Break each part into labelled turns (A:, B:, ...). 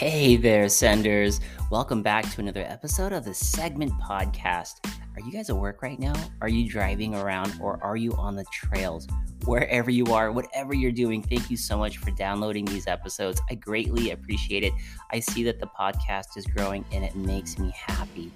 A: Hey there, senders. Welcome back to another episode of the Segment Podcast. Are you guys at work right now? Are you driving around or are you on the trails? Wherever you are, whatever you're doing, thank you so much for downloading these episodes. I greatly appreciate it. I see that the podcast is growing and it makes me happy.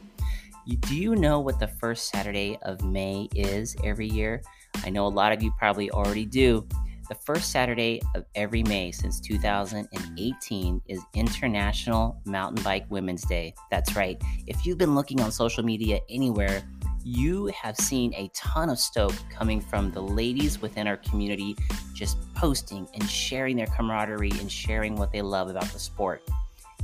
A: Do you know what the first Saturday of May is every year? I know a lot of you probably already do. The first Saturday of every May since 2018 is International Mountain Bike Women's Day. That's right. If you've been looking on social media anywhere, you have seen a ton of stoke coming from the ladies within our community just posting and sharing their camaraderie and sharing what they love about the sport.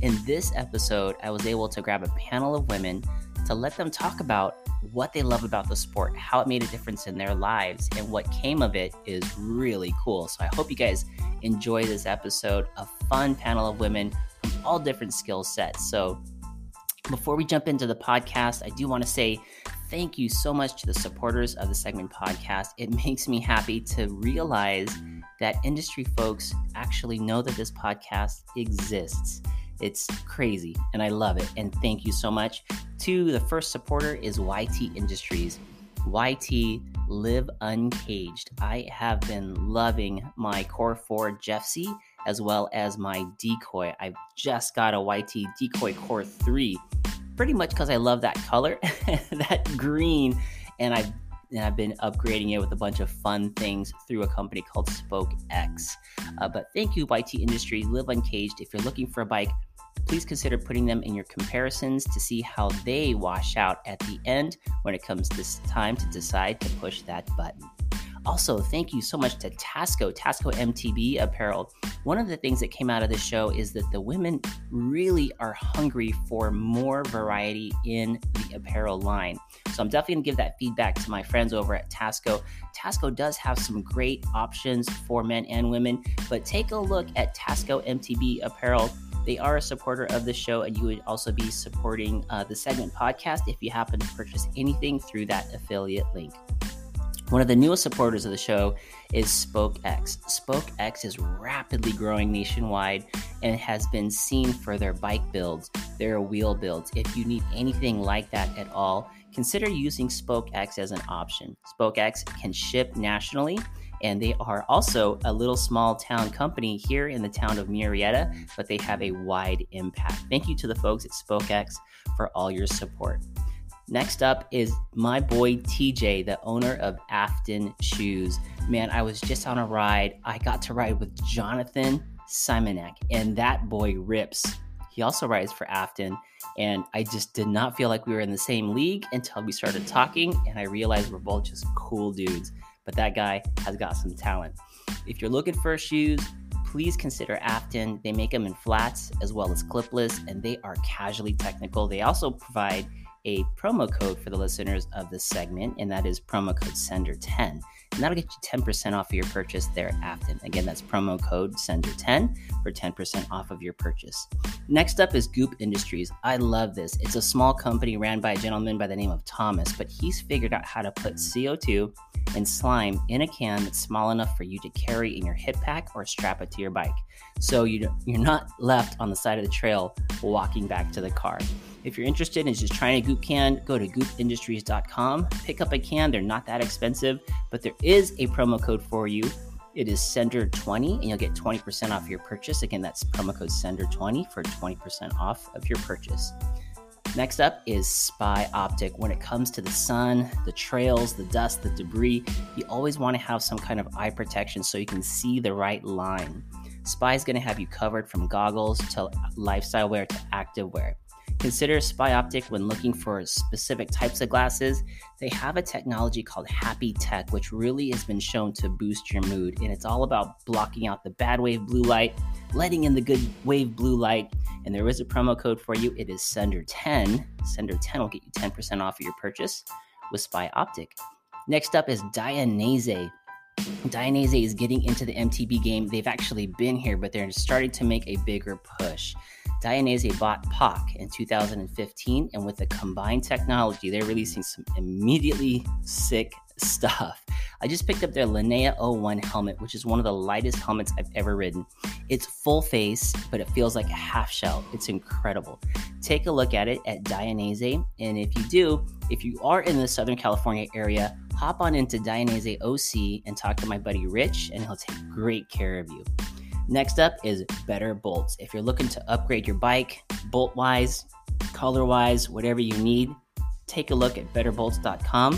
A: In this episode, I was able to grab a panel of women to let them talk about what they love about the sport, how it made a difference in their lives, and what came of it is really cool. So I hope you guys enjoy this episode. A fun panel of women from all different skill sets. So before we jump into the podcast, I do want to say thank you so much to the supporters of the segment podcast. It makes me happy to realize that industry folks actually know that this podcast exists. It's crazy and I love it. And thank you so much. To the first supporter is YT Industries. YT Live Uncaged. I have been loving my Core 4 Jeffsy as well as my decoy. I've just got a YT Decoy Core 3 pretty much because I love that color, that green, and I've and I've been upgrading it with a bunch of fun things through a company called Spoke X. Uh, but thank you, YT Industries, Live Uncaged. If you're looking for a bike please consider putting them in your comparisons to see how they wash out at the end when it comes this time to decide to push that button. Also, thank you so much to Tasco, Tasco MTB Apparel. One of the things that came out of this show is that the women really are hungry for more variety in the apparel line. So I'm definitely gonna give that feedback to my friends over at Tasco. Tasco does have some great options for men and women, but take a look at Tasco MTB Apparel they are a supporter of the show, and you would also be supporting uh, the segment podcast if you happen to purchase anything through that affiliate link. One of the newest supporters of the show is SpokeX. SpokeX is rapidly growing nationwide and has been seen for their bike builds, their wheel builds. If you need anything like that at all, consider using SpokeX as an option. SpokeX can ship nationally and they are also a little small town company here in the town of Murrieta, but they have a wide impact. Thank you to the folks at SpokeX for all your support. Next up is my boy TJ, the owner of Afton Shoes. Man, I was just on a ride. I got to ride with Jonathan Simonek, and that boy rips. He also rides for Afton, and I just did not feel like we were in the same league until we started talking, and I realized we're both just cool dudes but that guy has got some talent. If you're looking for shoes, please consider Afton. They make them in flats as well as clipless, and they are casually technical. They also provide a promo code for the listeners of this segment, and that is promo code SENDER10. And that'll get you 10% off of your purchase there at Afton. Again, that's promo code SENDER10 for 10% off of your purchase. Next up is GUP Industries. I love this. It's a small company ran by a gentleman by the name of Thomas, but he's figured out how to put CO2 and slime in a can that's small enough for you to carry in your hip pack or strap it to your bike. So you, you're not left on the side of the trail walking back to the car. If you're interested in just trying a GUP can, go to gupindustries.com, pick up a can. They're not that expensive, but there is a promo code for you It is Sender20, and you'll get 20% off your purchase. Again, that's promo code Sender20 for 20% off of your purchase. Next up is Spy Optic. When it comes to the sun, the trails, the dust, the debris, you always want to have some kind of eye protection so you can see the right line. Spy is going to have you covered from goggles to lifestyle wear to active wear. Consider Spy Optic when looking for specific types of glasses. They have a technology called Happy Tech, which really has been shown to boost your mood. And it's all about blocking out the bad wave blue light, letting in the good wave blue light. And there is a promo code for you. It is Sender10. Sender10 will get you 10% off of your purchase with Spy Optic. Next up is Dainese. Dainese is getting into the MTB game. They've actually been here, but they're starting to make a bigger push. Dainese bought POC in 2015, and with the combined technology, they're releasing some immediately sick stuff. I just picked up their Linea 01 helmet, which is one of the lightest helmets I've ever ridden. It's full face, but it feels like a half shell. It's incredible. Take a look at it at Dainese, and if you do, if you are in the Southern California area, hop on into Dainese OC and talk to my buddy Rich, and he'll take great care of you. Next up is better bolts. If you're looking to upgrade your bike, bolt wise, color wise, whatever you need, take a look at betterbolts.com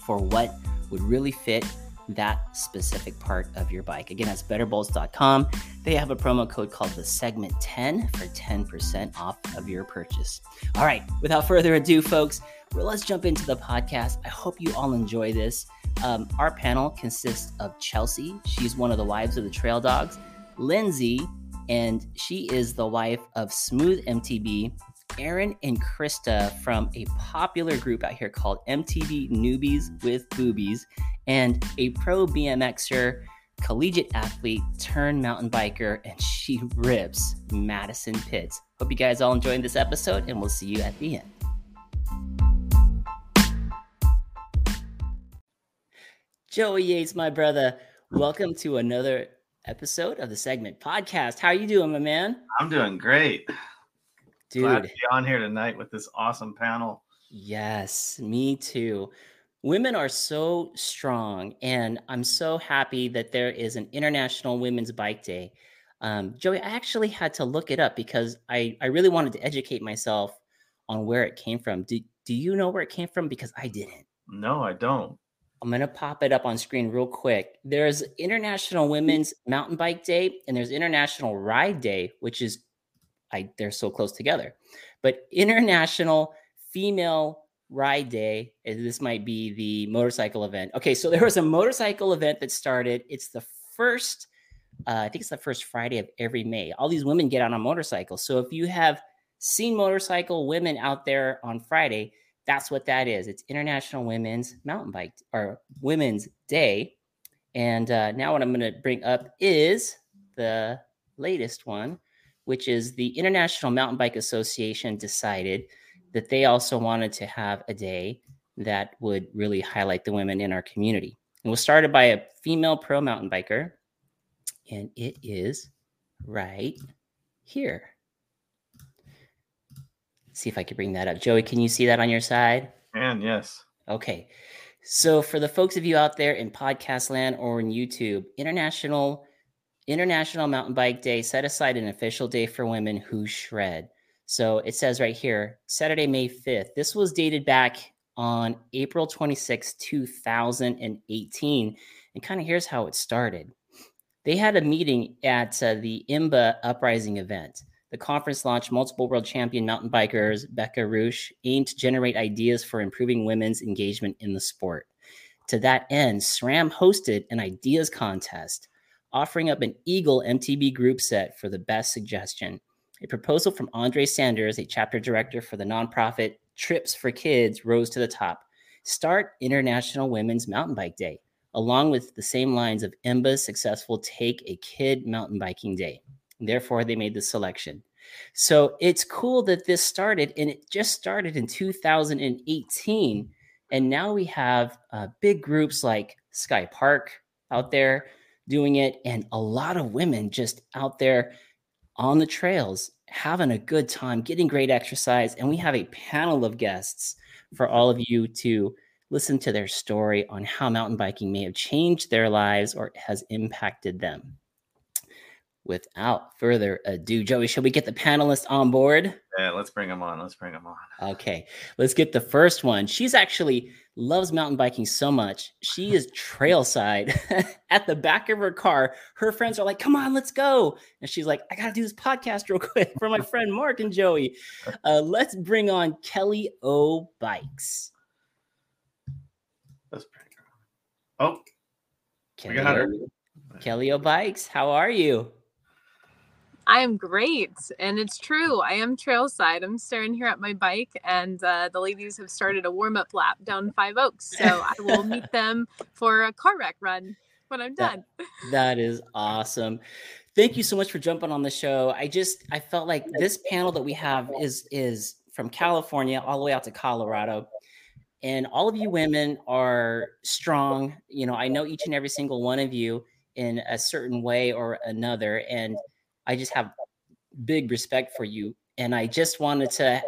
A: for what would really fit that specific part of your bike. Again, that's betterbolts.com. They have a promo code called the segment 10 for 10% off of your purchase. All right, without further ado, folks, well, let's jump into the podcast. I hope you all enjoy this. Um, our panel consists of Chelsea. She's one of the wives of the Trail Dogs. Lindsay, and she is the wife of Smooth MTB. Erin and Krista from a popular group out here called MTB Noobies with Boobies, and a pro BMXer, collegiate athlete turned mountain biker, and she rips Madison Pitts. Hope you guys all enjoyed this episode, and we'll see you at the end. Joey Yates, my brother, welcome to another episode of the segment podcast. How are you doing, my man?
B: I'm doing great.
A: Dude,
B: Glad to be on here tonight with this awesome panel.
A: Yes, me too. Women are so strong, and I'm so happy that there is an International Women's Bike Day. Um, Joey, I actually had to look it up because I, I really wanted to educate myself on where it came from. Do, do you know where it came from? Because I didn't.
B: No, I don't.
A: I'm going to pop it up on screen real quick. There's International Women's Mountain Bike Day and there's International Ride Day, which is I they're so close together. But International Female Ride Day, this might be the motorcycle event. Okay, so there was a motorcycle event that started. It's the first uh, I think it's the first Friday of every May. All these women get on motorcycles. So if you have seen motorcycle women out there on Friday, that's what that is. It's International Women's Mountain Bike or Women's Day. And uh, now, what I'm going to bring up is the latest one, which is the International Mountain Bike Association decided that they also wanted to have a day that would really highlight the women in our community. It was started by a female pro mountain biker, and it is right here see if I can bring that up. Joey, can you see that on your side?
B: And yes.
A: Okay. So for the folks of you out there in podcast land or in YouTube, International International Mountain Bike Day set aside an official day for women who shred. So it says right here, Saturday, May 5th. This was dated back on April 26, 2018. And kind of here's how it started. They had a meeting at uh, the IMBA Uprising event. The conference launched multiple world champion mountain bikers, Becca Rusch, aimed to generate ideas for improving women's engagement in the sport. To that end, SRAM hosted an ideas contest, offering up an Eagle MTB group set for the best suggestion. A proposal from Andre Sanders, a chapter director for the nonprofit Trips for Kids, rose to the top. Start International Women's Mountain Bike Day, along with the same lines of IMBA's successful Take a Kid Mountain Biking Day. Therefore, they made the selection. So it's cool that this started, and it just started in 2018. And now we have uh, big groups like Sky Park out there doing it, and a lot of women just out there on the trails having a good time, getting great exercise. And we have a panel of guests for all of you to listen to their story on how mountain biking may have changed their lives or has impacted them. Without further ado, Joey, shall we get the panelists on board?
B: Yeah, let's bring them on. Let's bring them on.
A: Okay, let's get the first one. She's actually loves mountain biking so much. She is trailside at the back of her car. Her friends are like, "Come on, let's go!" And she's like, "I gotta do this podcast real quick for my friend Mark and Joey." Uh, let's bring on Kelly O Bikes.
B: Let's bring her on. Oh,
A: Kelly,
B: got her.
A: Kelly O Bikes, how are you?
C: I am great. And it's true. I am trailside. I'm staring here at my bike, and uh, the ladies have started a warm up lap down Five Oaks. So I will meet them for a car wreck run when I'm
A: That-
C: done.
A: That is awesome. Thank you so much for jumping on the show. I just I felt like this panel that we have is is from California all the way out to Colorado. And all of you women are strong. You know, I know each and every single one of you in a certain way or another. And I just have big respect for you. And I just wanted to,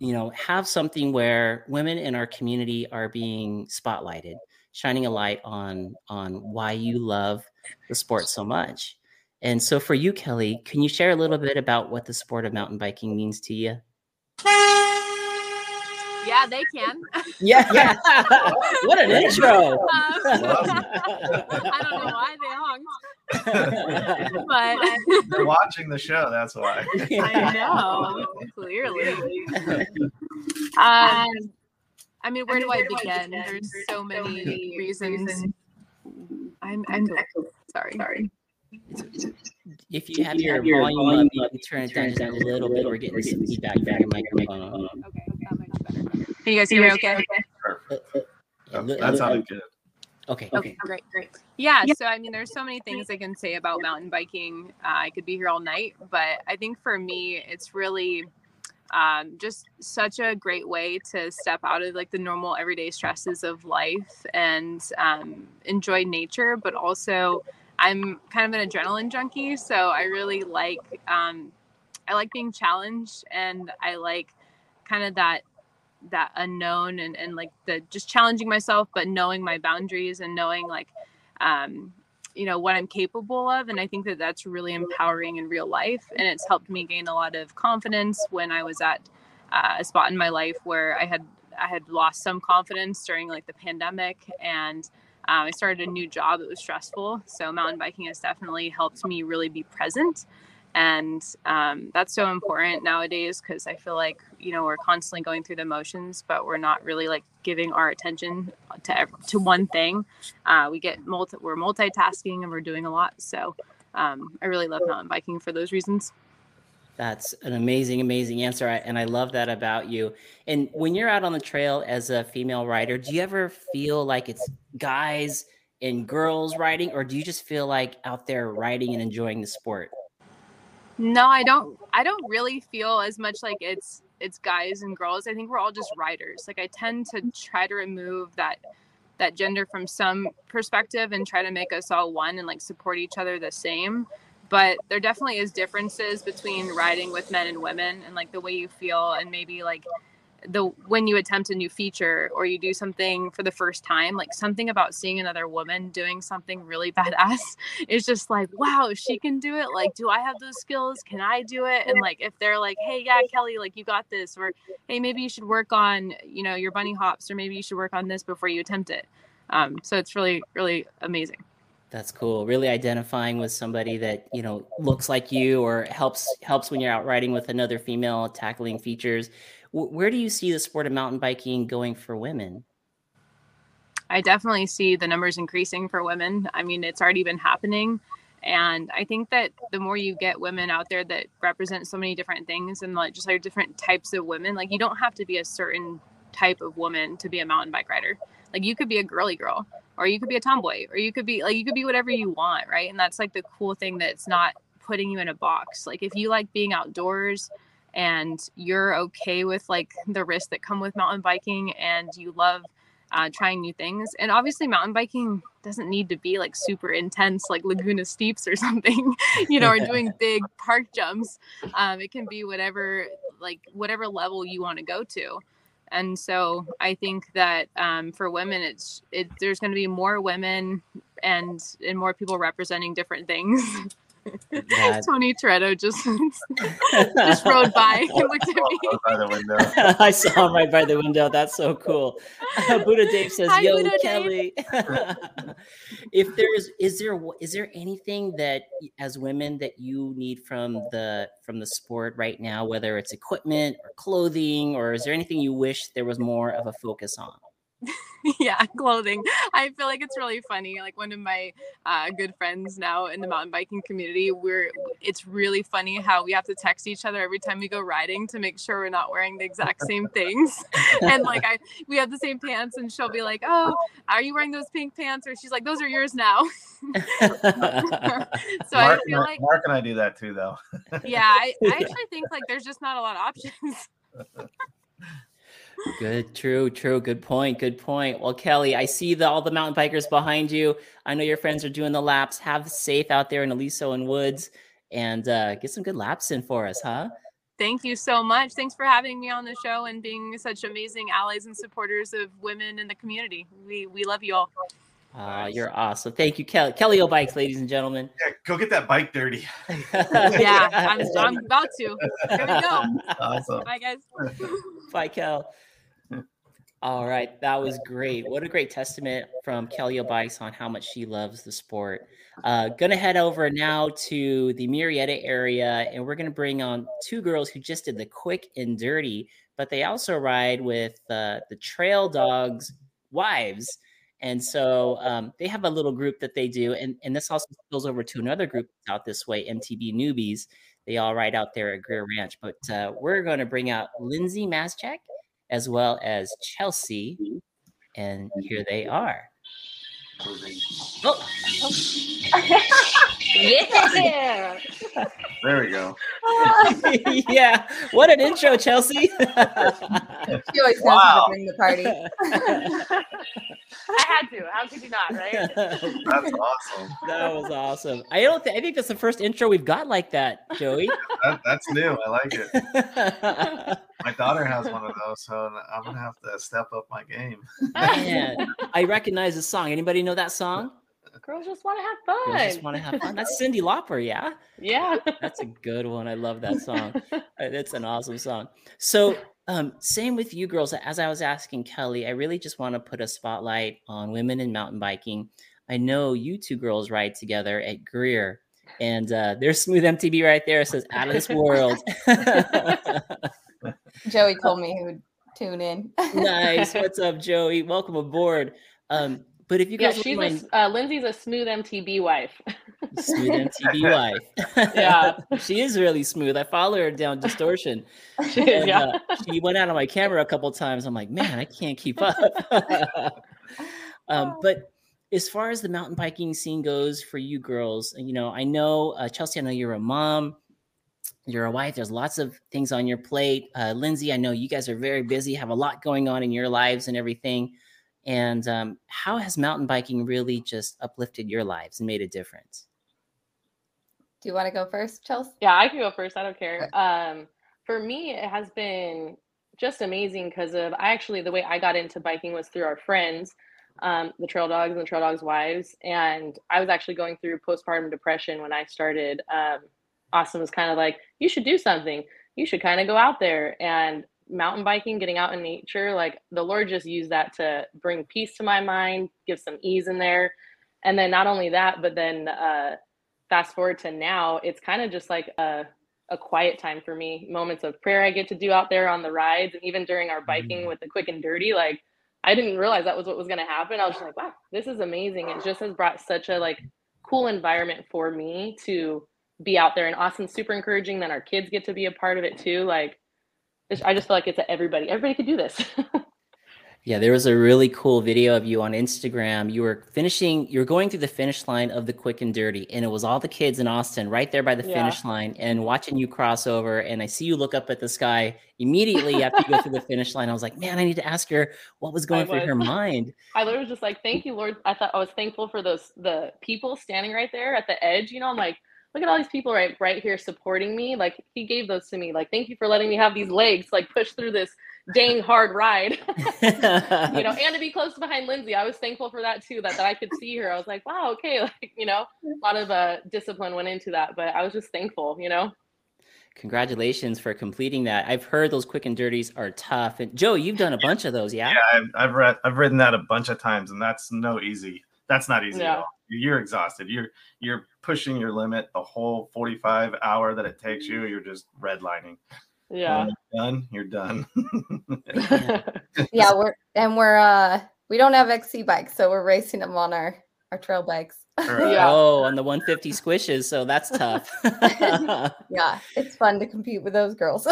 A: you know, have something where women in our community are being spotlighted, shining a light on on why you love the sport so much. And so for you, Kelly, can you share a little bit about what the sport of mountain biking means to you?
C: Yeah, they can.
A: Yeah. yeah. what an intro.
C: Um, I don't know why they honked, but
B: They're watching the show. That's why.
C: I know clearly. Um, I mean, where do I begin? There's so many reasons. I'm echo. Sorry. Sorry.
A: If you have your volume up, you can turn it down just a little bit. We're getting some feedback back. from your microphone.
C: Okay, that might be better. Can you guys hear me okay?
B: Perfect.
A: A li- a
B: That
A: li-
B: sounded uh, good.
A: Okay.
C: Okay, great, great. Yeah, so I mean, there's so many things I can say about mountain biking. Uh, I could be here all night, but I think for me, it's really um, just such a great way to step out of like the normal everyday stresses of life and um, enjoy nature, but also I'm kind of an adrenaline junkie, so I really like um, I like being challenged, and I like kind of that that unknown and, and like the just challenging myself but knowing my boundaries and knowing like um you know what i'm capable of and i think that that's really empowering in real life and it's helped me gain a lot of confidence when i was at uh, a spot in my life where i had i had lost some confidence during like the pandemic and um, i started a new job. That was stressful so mountain biking has definitely helped me really be present and um, that's so important nowadays because i feel like you know we're constantly going through the motions but we're not really like giving our attention to ev- to one thing uh, we get multi we're multitasking and we're doing a lot so um, i really love mountain biking for those reasons
A: That's an amazing, amazing answer. And I love that about you. And when you're out on the trail as a female rider, do you ever feel like it's guys and girls riding, or do you just feel like out there riding and enjoying the sport?
C: No i don't i don't really feel as much like it's it's guys and girls i think we're all just riders like i tend to try to remove that that gender from some perspective and try to make us all one and like support each other the same but there definitely is differences between riding with men and women and like the way you feel and maybe like the when you attempt a new feature or you do something for the first time like something about seeing another woman doing something really badass is just like wow she can do it. Like do i have those skills? Can i do it? And like if they're like hey yeah kelly like you got this or hey maybe you should work on you know your bunny hops or maybe you should work on this before you attempt it. Um, so it's really really amazing.
A: That's cool. Really identifying with somebody that you know looks like you, or helps helps when you're out riding with another female, tackling features. Where do you see the sport of mountain biking going for women?
C: I definitely see the numbers increasing for women. I mean, it's already been happening. And I think that the more you get women out there that represent so many different things and like just like different types of women, like you don't have to be a certain type of woman to be a mountain bike rider. Like you could be a girly girl or you could be a tomboy or you could be like you could be whatever you want, right? And that's like the cool thing that it's not putting you in a box. Like if you like being outdoors and you're okay with like the risks that come with mountain biking and you love uh, trying new things. And obviously, mountain biking doesn't need to be like super intense, like Laguna Steeps or something, you know, or doing big park jumps. Um, it can be whatever, like whatever level you want to go to. And so I think that um, for women, it's it, there's going to be more women and and more people representing different things. That... Tony Toretto just just rode by and looked at me.
B: By the window.
A: I saw him right by the window. That's so cool. Uh, Buddha Dave says,
C: Hi,
A: "Yo,
C: Buddha
A: Kelly, if there's is there is there anything that as women that you need from the from the sport right now, whether it's equipment or clothing, or is there anything you wish there was more of a focus on?"
C: yeah, clothing. I feel like it's really funny. Like one of my uh, good friends now in the mountain biking community, we're it's really funny how we have to text each other every time we go riding to make sure we're not wearing the exact same things. and like I, we have the same pants, and she'll be like, "Oh, are you wearing those pink pants?" Or she's like, "Those are yours now." so
B: Mark,
C: I feel like
B: Mark and I do that too, though.
C: yeah, I, I actually think like there's just not a lot of options.
A: Good, true, true. Good point. Good point. Well, Kelly, I see the, all the mountain bikers behind you. I know your friends are doing the laps. Have safe out there in Aliso and Woods, and uh, get some good laps in for us, huh?
C: Thank you so much. Thanks for having me on the show and being such amazing allies and supporters of women in the community. We we love you all.
A: Uh, you're awesome. Thank you, Kelly. Kelly O Bikes, ladies and gentlemen.
B: Yeah, go get that bike dirty.
C: yeah, I'm, I'm about to. Here we go.
B: Awesome.
C: Bye, guys.
A: Bye, Kel. All right, that was great. What a great testament from Kelly O on how much she loves the sport. Uh, gonna head over now to the Murrieta area, and we're gonna bring on two girls who just did the quick and dirty, but they also ride with uh, the Trail Dogs wives. And so um, they have a little group that they do, and, and this also spills over to another group out this way, MTB Noobies. They all ride out there at Greer Ranch. But uh, we're to bring out Lindsay Mashchak as well as Chelsea, and here they are.
B: Oh.
D: yeah.
B: There we go.
A: yeah. What an intro, Chelsea.
D: she always knows wow. how to bring the party. I had to. How could you not, right?
B: That's awesome.
A: That was awesome. I don't think I think that's the first intro we've got like that, Joey.
B: That, that's new. I like it. My daughter has one of those, so I'm gonna have to step up my game.
A: Man, I recognize the song. Anybody know that song?
D: Girls just want to have fun.
A: Girls just want to have fun. That's Cyndi Lauper, yeah.
D: Yeah,
A: that's a good one. I love that song. It's an awesome song. So, um, same with you girls. As I was asking Kelly, I really just want to put a spotlight on women in mountain biking. I know you two girls ride together at Greer, and uh, there's smooth MTB right there. It says "out of this world."
D: Joey told me he would tune in.
A: nice. What's up, Joey? Welcome aboard. Um, but if you guys
D: yeah, she's mind... a, uh, Lindsay's a smooth MTB wife.
A: smooth MTB wife.
D: yeah,
A: she is really smooth. I follow her down distortion.
D: she,
A: and,
D: yeah.
A: Uh, she went out on my camera a couple times. I'm like, man, I can't keep up. um, but as far as the mountain biking scene goes for you girls, you know, I know uh, Chelsea. I know you're a mom. You're a wife. There's lots of things on your plate. Uh, Lindsay, I know you guys are very busy, have a lot going on in your lives and everything. And um, how has mountain biking really just uplifted your lives and made a difference?
D: Do you want to go first, Chelsea?
E: Yeah, I can go first. I don't care. Um, for me, it has been just amazing because of I actually the way I got into biking was through our friends, um, the Trail Dogs and the Trail Dogs' wives, and I was actually going through postpartum depression when I started. Um, Austin was kind of like, "You should do something. You should kind of go out there." And mountain biking, getting out in nature, like the Lord just used that to bring peace to my mind, give some ease in there. And then not only that, but then uh, fast forward to now, it's kind of just like a, a quiet time for me. Moments of prayer I get to do out there on the rides, and even during our biking mm-hmm. with the quick and dirty, like I didn't realize that was what was going to happen. I was just like, wow, this is amazing. It just has brought such a like cool environment for me to be out there. And Austin's super encouraging. Then our kids get to be a part of it too. Like I just feel like it's a everybody. Everybody could do this.
A: yeah, there was a really cool video of you on Instagram. You were finishing, you were going through the finish line of the quick and dirty, and it was all the kids in Austin right there by the yeah. finish line and watching you cross over. And I see you look up at the sky immediately after you go through the finish line. I was like, man, I need to ask her what was going through her mind.
E: I literally was just like, thank you, Lord. I thought I was thankful for those the people standing right there at the edge. You know, I'm like, look at all these people right right here supporting me. Like he gave those to me. Like, thank you for letting me have these legs, like push through this dang hard ride. you know, and to be close behind Lindsay. I was thankful for that too, that, that I could see her. I was like, wow, okay, like, you know, a lot of uh discipline went into that, but I was just thankful, you know.
A: Congratulations for completing that. I've heard those quick and dirties are tough. And Joe, you've done a bunch of those, yeah?
B: Yeah, I've I've read I've ridden that a bunch of times, and that's no easy. That's not easy at all. You're exhausted. You're you're pushing your limit the whole 45 hour that it takes you. You're just redlining.
E: Yeah.
B: You're done. You're done.
D: yeah, we're and we're uh we don't have XC bikes, so we're racing them on our our trail bikes.
E: Yeah.
A: Oh, on the 150 squishes. So that's tough.
D: yeah, it's fun to compete with those girls.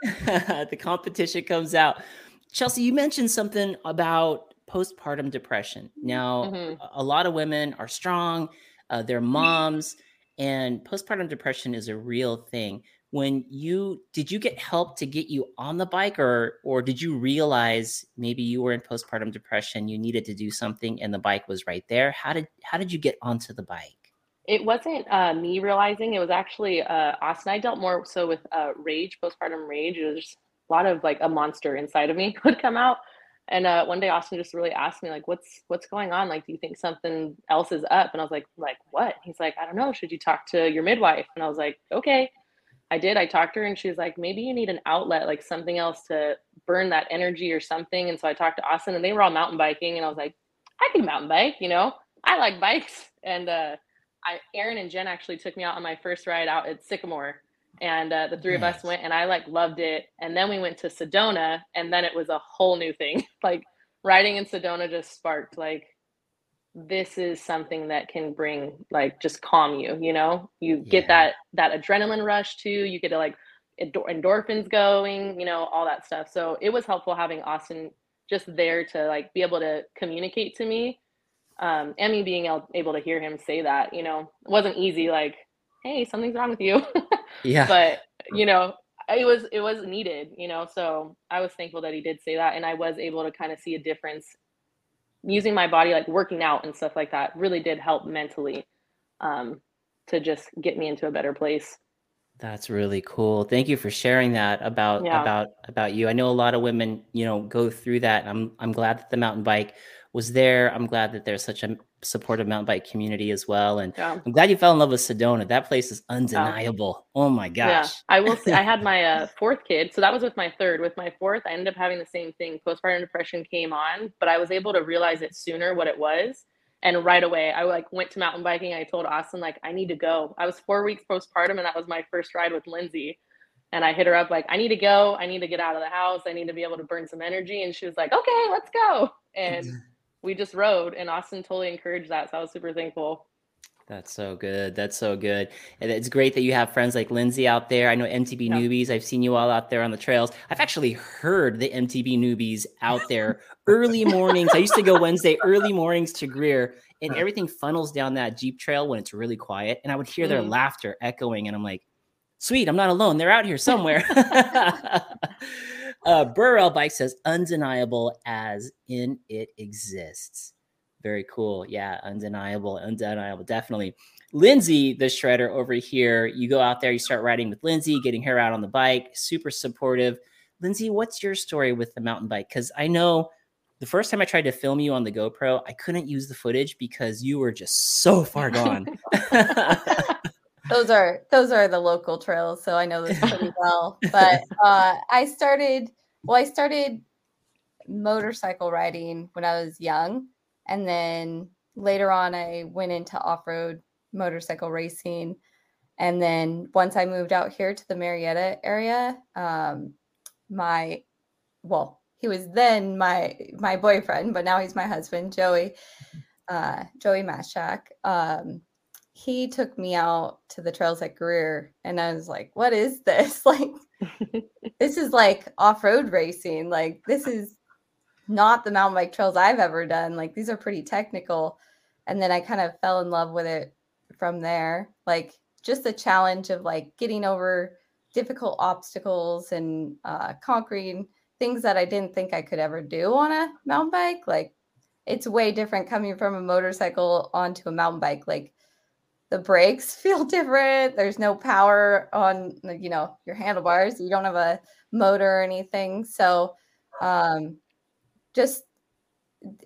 A: the competition comes out. Chelsea, you mentioned something about postpartum depression. Now,
E: Mhm.
A: a- a lot of women are strong, uh, they're moms, and postpartum depression is a real thing. When you did you get help to get you on the bike, or or did you realize maybe you were in postpartum depression, you needed to do something, and the bike was right there? How did how did you get onto the bike?
E: it wasn't uh, me realizing it was actually uh, austin i dealt more so with uh, rage postpartum rage it was just a lot of like a monster inside of me would come out and uh, one day austin just really asked me like what's what's going on? Like do you think something else is up? And i was like like what? He's like i don't know. Should you talk to your midwife? And i was like okay. I did. I talked to her and she was like maybe you need an outlet like something else to burn that energy or something. And so i talked to austin and they were all mountain biking and i was like i can mountain bike you know? I like bikes. And uh I Erin and Jen actually took me out on my first ride out at Sycamore, and uh, the three of us went, and I like loved it. And then we went to Sedona, and then it was a whole new thing. like riding in Sedona just sparked like this is something that can bring like just calm you. You know, you get that that adrenaline rush too. You get to like endorphins going. You know, all that stuff. So it was helpful having Austin just there to like be able to communicate to me um, and me being able, able to hear him say that, you know, it wasn't easy. Like, hey, something's wrong with you,
A: Yeah.
E: but you know, it was it was needed, you know. So I was thankful that he did say that, and I was able to kind of see a difference using my body, like working out and stuff like that. Really did help mentally um, to just get me into a better place.
A: That's really cool. Thank you for sharing that about
E: Yeah.
A: about about you. I know a lot of women, you know, go through that. I'm I'm glad that the mountain bike was there. I'm glad that there's such a supportive mountain bike community as well. And
E: Yeah.
A: I'm glad you fell in love with Sedona. That place is undeniable. Oh my gosh. Yeah.
E: I will say I had my uh, fourth kid, so that was with my third. With my fourth, I ended up having the same thing. Postpartum depression came on, but I was able to realize it sooner what it was, and right away I like went to mountain biking. I told Austin like I need to go. I was four weeks postpartum, and that was my first ride with Lindsay. And I hit her up like I need to go. I need to get out of the house. I need to be able to burn some energy. And she was like, okay, let's go. And we just rode, and Austin totally encouraged that. So I was super thankful.
A: That's so good. That's so good. And it's great that you have friends like Lindsay out there. I know MTB
E: Yeah.
A: newbies. I've seen you all out there on the trails. I've actually heard the MTB noobies out there early mornings. I used to go Wednesday early mornings to Greer, and everything funnels down that Jeep trail when it's really quiet. And I would hear their
E: Mm.
A: laughter echoing, and I'm like, sweet, I'm not alone. They're out here somewhere. uh, Burrell Bike says undeniable as in it exists. Very cool. Yeah, undeniable, undeniable, definitely. Lindsay, the shredder over here, you go out there, you start riding with Lindsay, getting her out on the bike, super supportive. Lindsay, what's your story with the mountain bike? Because I know the first time I tried to film you on the GoPro, I couldn't use the footage because you were just so far gone.
D: those are those are the local trails, so I know this pretty well. But uh, I started well, I started motorcycle riding when I was young, and then later on, I went into off road motorcycle racing. And then once I moved out here to the Murrieta area, um, my well, he was then my my boyfriend, but now he's my husband, Joey, uh, Joey Mashchak. Um, he took me out to the trails at Greer, and I was like, "What is this? Like, this is like off road racing. Like, this is not the mountain bike trails I've ever done. Like, these are pretty technical." And then I kind of fell in love with it from there. Like, just the challenge of like getting over difficult obstacles and uh, conquering things that I didn't think I could ever do on a mountain bike. Like, it's way different coming from a motorcycle onto a mountain bike. Like, the brakes feel different. There's no power on you know your handlebars. You don't have a motor or anything. So um just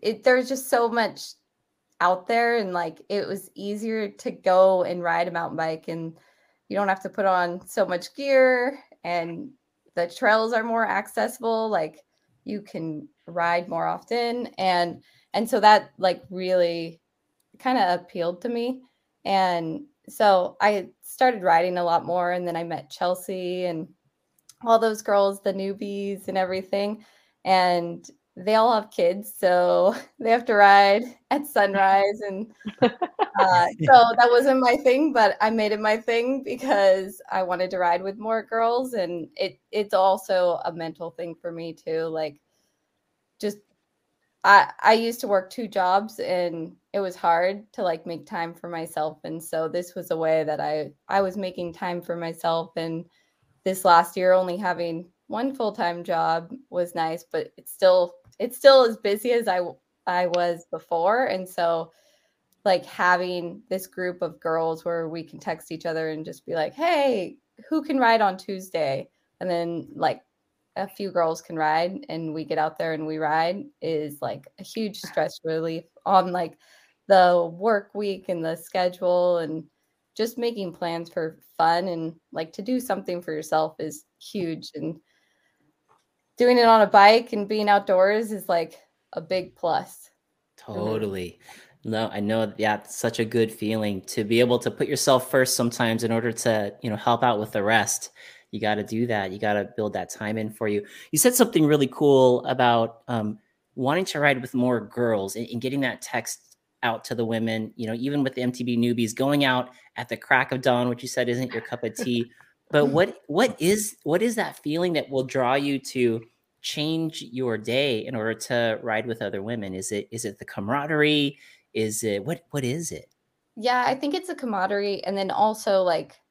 D: it there's just so much out there and like it was easier to go and ride a mountain bike and you don't have to put on so much gear and the trails are more accessible like you can ride more often and and so that like really kind of appealed to me and so i started riding a lot more and then i met chelsea and all those girls the newbies and everything and they all have kids so they have to ride at sunrise and uh, so that wasn't my thing but i made it my thing because i wanted to ride with more girls and it it's also a mental thing for me too like just I I used to work two jobs and it was hard to like make time for myself and so this was a way that I I was making time for myself and this last year only having one full-time job was nice but it's still it's still as busy as I I was before and so like having this group of girls where we can text each other and just be like hey who can ride on Tuesday? And then like a few girls can ride and we get out there and we ride is like a huge stress relief on like the work week and the schedule and just making plans for fun and like to do something for yourself is huge and doing it on a bike and being outdoors is like a big plus
A: totally. No i know yeah such a good feeling to be able to put yourself first sometimes in order to you know help out with the rest you got to do that. You got to build that time in for you. You said something really cool about um, wanting to ride with more girls and, and, getting that text out to the women. You know, even with the MTB noobies, going out at the crack of dawn, which you said isn't your cup of tea. but what what is what is that feeling that will draw you to change your day in order to ride with other women? Is it is it the camaraderie? Is it what what is it?
D: Yeah, I think it's a camaraderie, and then also like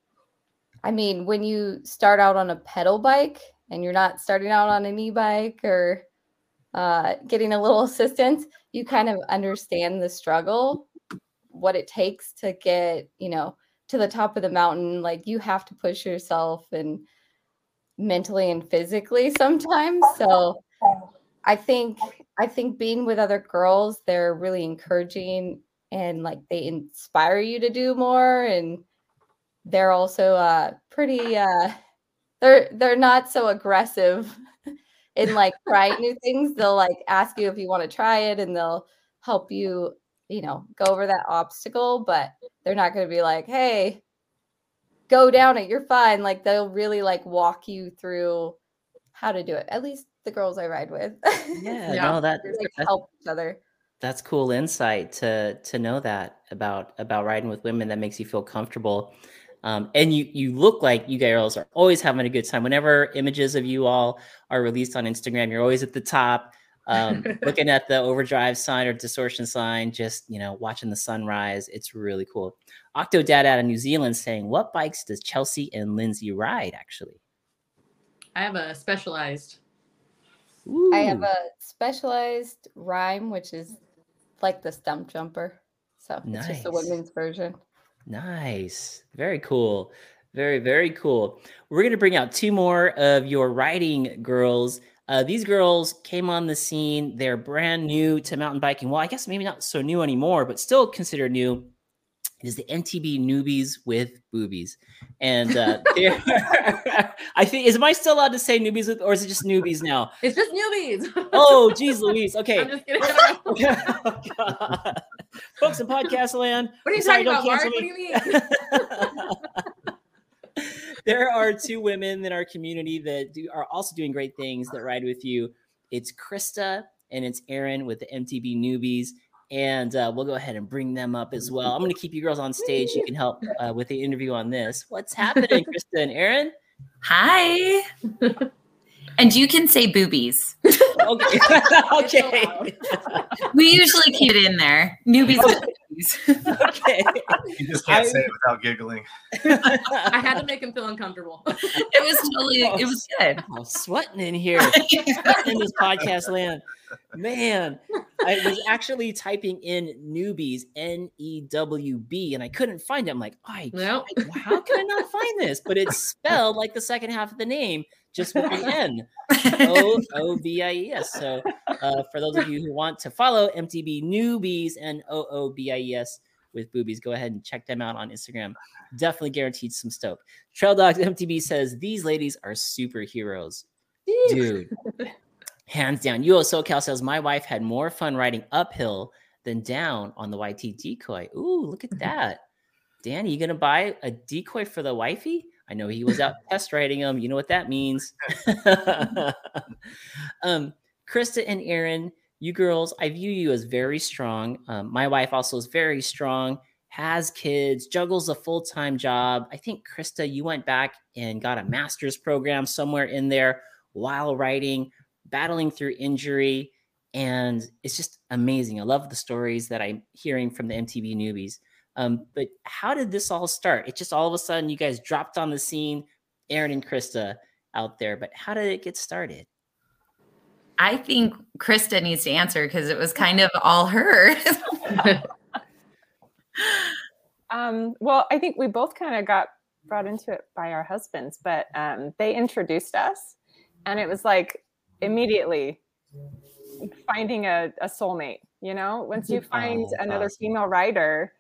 D: I mean, when you start out on a pedal bike and you're not starting out on an e-bike or uh, getting a little assistance, you kind of understand the struggle, what it takes to get, you know, to the top of the mountain. Like you have to push yourself and mentally and physically sometimes. So I think I think being with other girls, they're really encouraging and like they inspire you to do more and they're also uh pretty uh they're they're not so aggressive in like trying new things. They'll like ask you if you want to try it and they'll help you you know go over that obstacle but they're not going to be like hey go down it you're fine. Like they'll really like walk you through how to do it at least the girls i ride with.
A: Yeah, yeah. no that
D: like, help each other.
A: that's cool insight to to know that about about riding with women that makes you feel comfortable um, and you you look like you girls are always having a good time. Whenever images of you all are released on Instagram, you're always at the top, um, looking at the overdrive sign or distortion sign, just you know, watching the sunrise. It's really cool. Octodad out of New Zealand saying, "What bikes does Chelsea and Lindsay ride?" Actually,
F: I have a specialized.
D: Ooh. I have a specialized rhyme, which is like the Stumpjumper. So nice. it's just the women's version.
A: Nice. Very cool. Very, very cool. We're going to bring out two more of your riding girls. Uh, these girls came on the scene. They're brand new to mountain biking. Well, I guess maybe not so new anymore, but still considered new. It is the MTB noobies with boobies, and uh, I think is am I still allowed to say newbies with, or is it just newbies now?
F: It's just newbies.
A: oh, geez, Louise. Okay. I'm just kidding. oh, Folks in podcast land.
F: What are you sorry, talking about, Mark? What do you
A: mean? there are two women in our community that do, are also doing great things that ride with you. It's Krista and it's Erin with the MTB noobies and uh, we'll go ahead and bring them up as well. I'm going to keep you girls on stage. You can help uh, with the interview on this. What's happening, Krista and Erin?
G: Hi. and you can say boobies.
A: okay. okay.
G: we usually keep it in there. Newbies.
A: okay.
B: You just can't I, say it without giggling.
F: I had to make him feel uncomfortable.
G: It was totally. It was good.
A: I'm sweating in here in this podcast land. Man, I was actually typing in newbies, N E W B, and I couldn't find it. I'm like, I,
E: Nope.
A: I- how can I not find this? But it's spelled like the second half of the name, just with the N. O O B I E S. So, uh, for those of you who want to follow MTB noobies and O O B I E S with boobies, go ahead and check them out on Instagram. Definitely guaranteed some stoke. Trail Dogs MTB says these ladies are superheroes, dude. Hands down. UO SoCal says my wife had more fun riding uphill than down on the YT decoy. Ooh, look at that. Danny, you gonna buy a decoy for the wifey? I know he was out test riding them. You know what that means. um, Krista and Erin, you girls, I view you as very strong. Um, my wife also is very strong, has kids, juggles a full time job. I think, Krista, you went back and got a master's program somewhere in there while writing, battling through injury. And it's just amazing. I love the stories that I'm hearing from the MTB noobies. Um, but how did this all start? It just all of a sudden you guys dropped on the scene, Erin and Krista out there. But how did it get started?
G: I think Krista needs to answer because it was kind of all her.
H: Um, well, I think we both kind of got brought into it by our husbands, but um, they introduced us, and it was like immediately finding a, a soulmate. You know, once you find
A: Oh,
H: another
A: awesome.
H: female writer,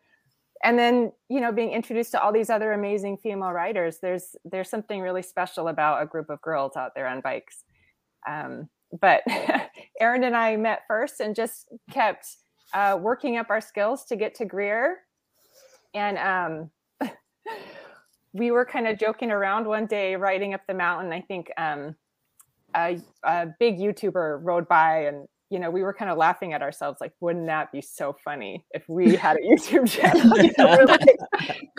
H: and then you know being introduced to all these other amazing female writers, there's there's something really special about a group of girls out there on bikes. Um, but Erin and I met first and just kept uh, working up our skills to get to Greer and um, we were kind of joking around one day riding up the mountain. I think um, a, a big YouTuber rode by, and you know, we were kind of laughing at ourselves, like, wouldn't that be so funny if we had a YouTube channel? You know, we're like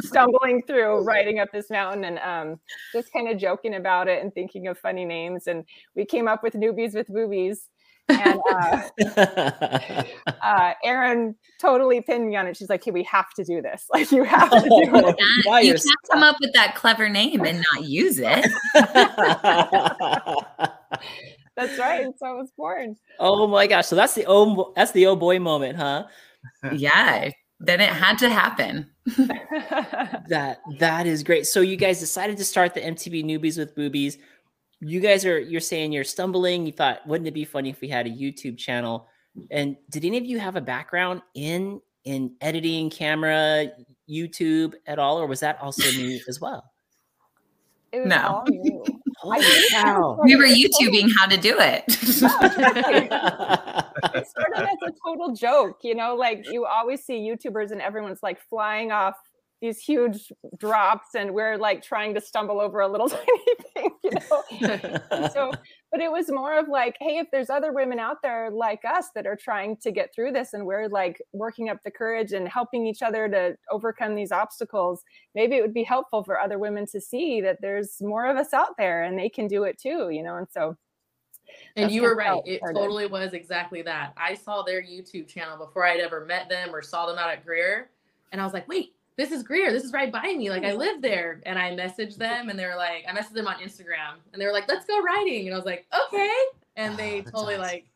H: stumbling through riding up this mountain and um, just kind of joking about it and thinking of funny names. And we came up with noobies with boobies. And uh, uh, Erin totally pinned me on it. She's like, "Hey, we have to do this. Like, you have to do it."
A: By
G: you
A: yourself.
G: can't come up with that clever name and not use it.
H: That's right. And so I was born.
A: oh my gosh! So that's the oh that's the oh boy moment, huh?
G: Yeah. Then it had to happen.
A: That that is great. So you guys decided to start the MTB Noobies with Boobies. You guys are you're saying you're stumbling. You thought, wouldn't it be funny if we had a YouTube channel? And did any of you have a background in in editing, camera, YouTube at all, or was that also new as well?
H: It was
G: No.
H: all new.
A: Holy
H: think
A: cow.
G: We were YouTubing how to do it.
H: It started as a total joke, you know, like you always see YouTubers and everyone's like flying off these huge drops and we're like trying to stumble over a little tiny thing, you know. So but it was more of like hey if there's other women out there like us that are trying to get through this and we're like working up the courage and helping each other to overcome these obstacles maybe it would be helpful for other women to see that there's more of us out there and they can do it too you know and so
E: And
H: That's
E: you were right.
H: it started.
E: totally was exactly that. I saw their YouTube channel before I'd ever met them or saw them out at Greer. And I was like, wait, this is Greer. This is right by me. Like I live there. And I messaged them and they were like, I messaged them on Instagram and they were like, let's go riding. And I was like, okay. And they
A: Oh,
E: totally
A: awesome.
E: like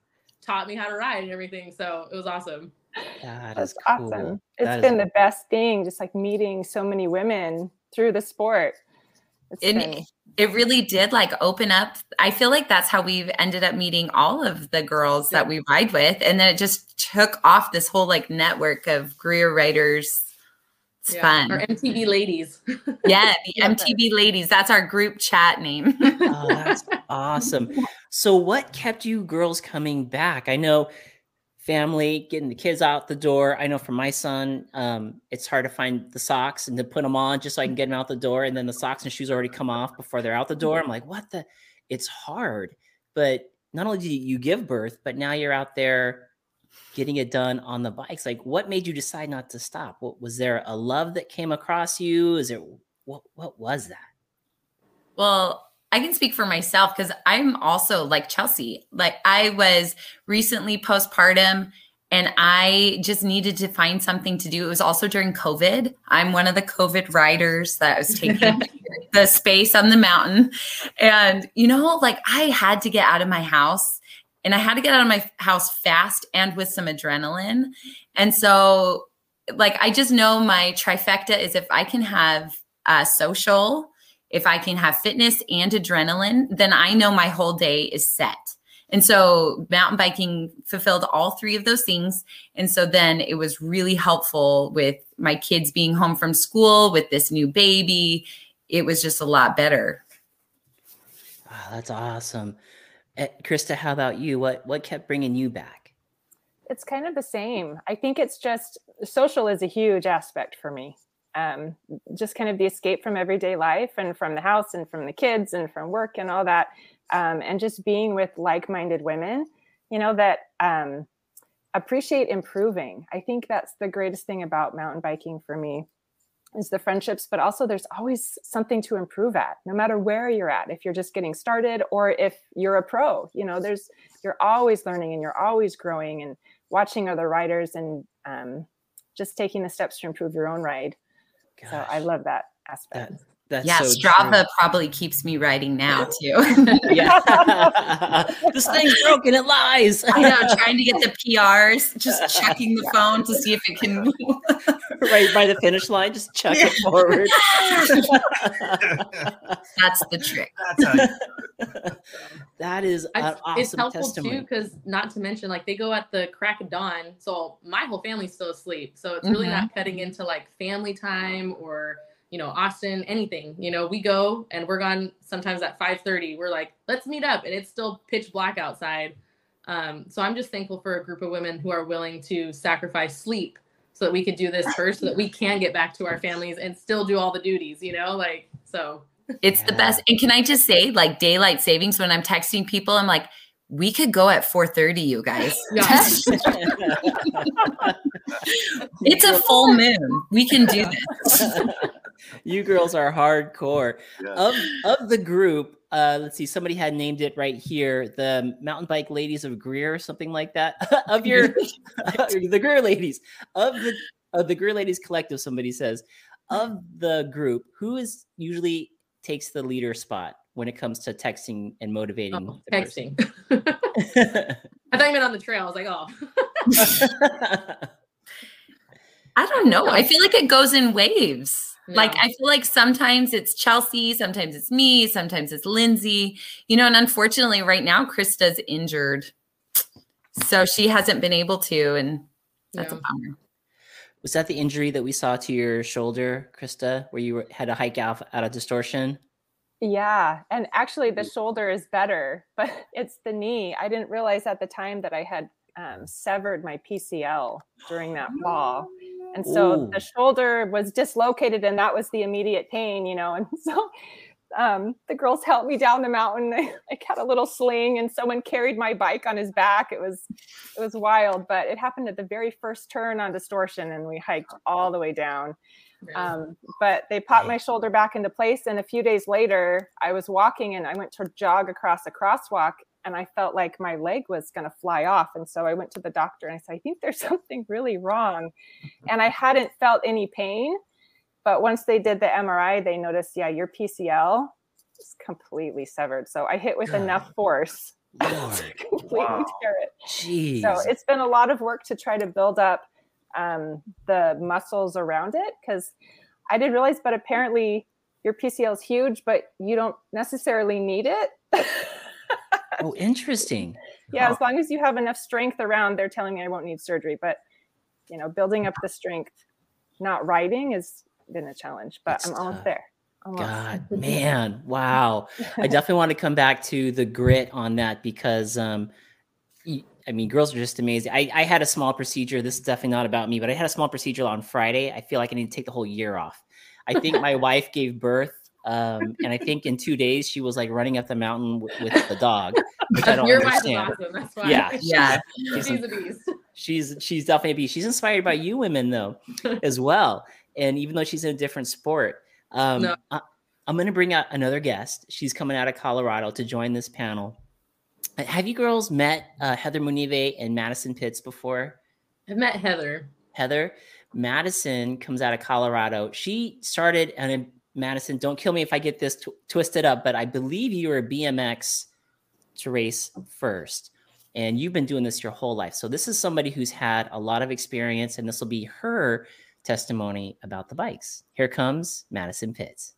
E: taught me how to ride and everything. So it was awesome.
A: That
H: That's
A: cool.
H: awesome. It's
A: That is
H: been the best thing, just like meeting so many women through the sport. It's
G: And
H: been,
G: it really did like open up. I feel like that's how we've ended up meeting all of the girls that we ride with. And then it just took off this whole like network of Greer writers. It's
E: Or
G: fun.
E: MTB ladies.
G: Yeah, the
E: Love.
G: MTB ladies. That's our group chat name.
A: Oh, that's awesome. So, what kept you girls coming back? I know family, getting the kids out the door. I know for my son, um, it's hard to find the socks and to put them on just so I can get them out the door. And then the socks and shoes already come off before they're out the door. I'm like, what the? It's hard. But not only did you give birth, but now you're out there getting it done on the bikes. Like, what made you decide not to stop? What was there a love that came across you? Is it what? What was that?
G: Well, I can speak for myself because I'm also like Chelsea. Like I was recently postpartum and I just needed to find something to do. It was also during COVID. I'm one of the COVID riders that was taking the space on the mountain. And, you know, like I had to get out of my house and I had to get out of my house fast and with some adrenaline. And so, like, I just know my trifecta is if I can have uh, social, if I can have fitness and adrenaline, then I know my whole day is set. And so mountain biking fulfilled all three of those things. And so then it was really helpful with my kids being home from school with this new baby. It was just a lot better.
A: Oh, that's awesome. Uh, Krista, how about you? What what kept bringing you back?
H: It's kind of the same. I think it's just social is a huge aspect for me. Um, just kind of the escape from everyday life and from the house and from the kids and from work and all that um, and just being with like-minded women you know that um, appreciate improving i think that's the greatest thing about mountain biking for me is the friendships but also there's always something to improve at no matter where you're at if you're just getting started or if you're a pro you know there's you're always learning and you're always growing and watching other riders and um, just taking the steps to improve your own ride. Gosh, so i love that aspect. That,
G: that's yeah, so Strava true. probably keeps me writing now too.
A: yeah. this thing's broken, it lies.
G: I know, trying to get the PRs, just checking the phone to see if it can
A: right by the finish line, just check yeah. it forward.
G: That's the trick.
A: That's that is an awesome
E: it's helpful
A: testimony.
E: too because not to mention like they go at the crack of dawn so my whole family's still asleep so it's really mm-hmm. not cutting into like family time or you know, Austin, anything. You know, we go and we're gone sometimes at 5:30. We're like, let's meet up, and it's still pitch black outside. Um, so I'm just thankful for a group of women who are willing to sacrifice sleep so that we can do this first, so that we can get back to our families and still do all the duties. You know, like so.
G: It's yeah. the best. And can I just say, like daylight savings, when I'm texting people, I'm like, we could go at 4:30, you guys. it's a full moon. We can do this
A: you girls are hardcore. Yeah. Of of the group, uh, let's see, somebody had named it right here, the mountain bike ladies of Greer, something like that. of your the Greer ladies of the of the Greer ladies collective. Somebody says of the group, who is usually takes the leader spot when it comes to texting and motivating.
E: Oh, texting. I thought you meant on the trail. I was like, oh.
G: I don't know. I feel like it goes in waves. Like I feel like sometimes it's Chelsea, sometimes it's me, sometimes it's Lindsey. You know, and unfortunately, right now Krista's injured, so she hasn't been able to, and that's a bummer.
A: Was that the injury that we saw to your shoulder, Krista, where you were, had a hike out out of distortion?
H: Yeah, and actually the shoulder is better, but it's the knee. I didn't realize at the time that I had um, severed my PCL during that fall. And so Ooh. the shoulder was dislocated and that was the immediate pain, you know. And so um, the girls helped me down the mountain. I, I had a little sling and someone carried my bike on his back. It was it was wild, but it happened at the very first turn on distortion and we hiked all the way down. Um, but they popped my shoulder back into place. And a few days later, I was walking and I went to jog across a crosswalk and I felt like my leg was going to fly off. And so I went to the doctor and I said, I think there's something really wrong. And I hadn't felt any pain. But once they did the MRI, they noticed, yeah, your PCL is completely severed. So I hit with God. enough force to completely wow. tear it. Jeez. So it's been a lot of work to try to build up um, the muscles around it because I didn't realize, but apparently your PCL is huge, but you don't necessarily need it.
A: oh, interesting.
H: Yeah, as long as you have enough strength around, they're telling me I won't need surgery. But you know, building up the strength, not riding, has been a challenge. But I'm almost there. Almost.
A: God, man, wow! I definitely want to come back to the grit on that because, um, I mean, girls are just amazing. I, I had a small procedure. This is definitely not about me, but I had a small procedure on Friday. I feel like I need to take the whole year off. I think my wife gave birth um, and I think in two days she was like running up the mountain with, with the dog, which I don't Your understand. Awesome. That's why. Yeah,
G: yeah,
A: she's, she's a beast. She's she's definitely a beast. She's inspired by you women though, as well. And even though she's in a different sport, um, no. I, I'm going to bring out another guest. She's coming out of Colorado to join this panel. Uh, have you girls met uh, Heather Munive and Madison Pitts before?
E: I've met Heather.
A: Heather. Madison comes out of Colorado. She started an Madison, don't kill me if I get this twisted up, but I believe you were BMX to race first. and you've been doing this your whole life. So this is somebody who's had a lot of experience, and this will be her testimony about the bikes. Here comes Madison Pitts.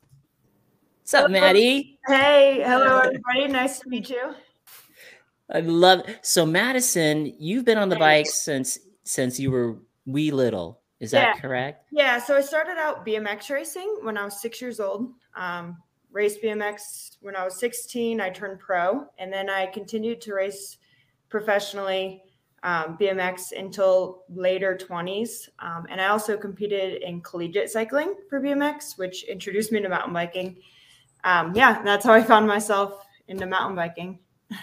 A: What's up, Maddie?
I: Hey, hello everybody. Nice to meet you.
A: I love so Madison. You've been on the bike since since you were wee little. Is that
I: Yeah.
A: correct?
I: Yeah, so I started out BMX racing when I was six years old. Um, raced BMX when I was 16. I turned pro, and then I continued to race professionally um, BMX until later 20s. Um, and I also competed in collegiate cycling for BMX, which introduced me to mountain biking. Um, yeah, that's how I found myself into mountain biking.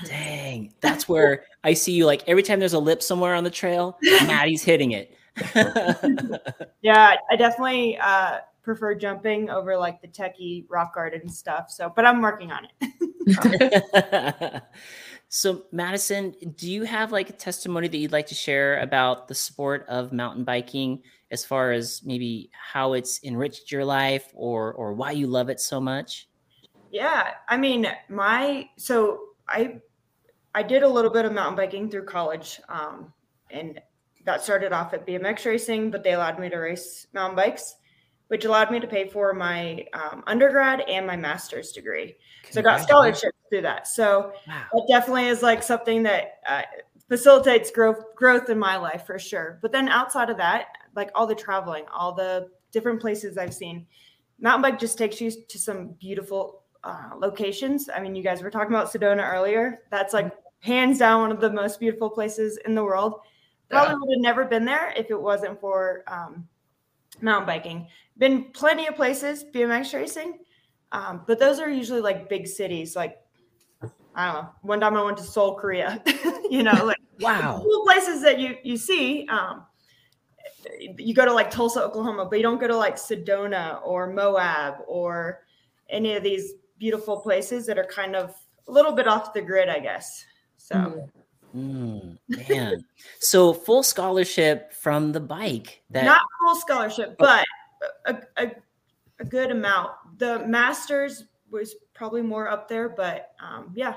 A: Dang, that's where I see you. Like every time there's a lip somewhere on the trail, Maddie's hitting it.
I: Yeah, I definitely uh, prefer jumping over like the techie rock garden stuff. So, but I'm working on it.
A: so, Madison, do you have like a testimony that you'd like to share about the sport of mountain biking, as far as maybe how it's enriched your life, or or why you love it so much?
I: Yeah, I mean, my so I I did a little bit of mountain biking through college, um, and that started off at BMX racing, but they allowed me to race mountain bikes, which allowed me to pay for my um, undergrad and my master's degree. So I got scholarships through that. So
A: Wow.
I: it definitely is like something that uh, facilitates growth growth in my life for sure. But then outside of that, like all the traveling, all the different places I've seen, mountain bike just takes you to some beautiful uh, locations. I mean, you guys were talking about Sedona earlier. That's like hands down one of the most beautiful places in the world. Probably would have never been there if it wasn't for um, mountain biking. Been plenty of places BMX racing, um, but those are usually like big cities. Like I don't know. One time I went to Seoul, Korea. you know, like
A: Wow.
I: cool places that you you see. Um, you go to like Tulsa, Oklahoma, but you don't go to like Sedona or Moab or any of these beautiful places that are kind of a little bit off the grid, I guess. So
E: Mhm.
A: Mm, man. so full scholarship from the bike. That
I: not full scholarship, but a, a, a good amount. The masters was probably more up there, but um, yeah,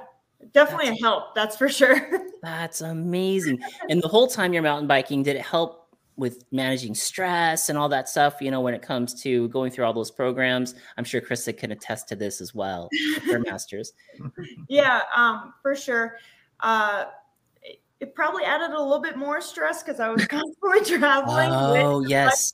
I: definitely a help. That's for sure.
A: That's amazing. And the whole time you're mountain biking, did it help with managing stress and all that stuff? You know, when it comes to going through all those programs, I'm sure Krista can attest to this as well. Her masters.
I: yeah, um, for sure. Uh, it, probably added a little bit more stress because I was constantly traveling.
A: Oh yes.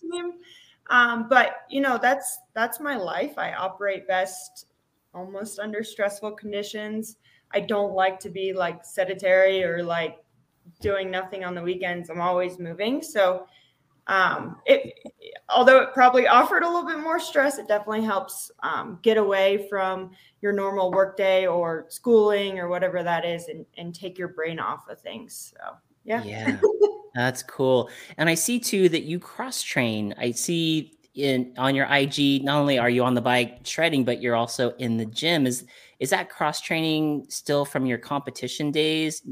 I: Um, but you know, that's that's my life. I operate best almost under stressful conditions. I don't like to be like sedentary or like doing nothing on the weekends. I'm always moving. So um it although it probably offered a little bit more stress, it definitely helps um, get away from your normal workday or schooling or whatever that is and, and take your brain off of things. So yeah.
A: Yeah. That's cool. And I see too that you cross train. I see in on your IG, not only are you on the bike shredding, but you're also in the gym. Is is that cross training still from your competition days?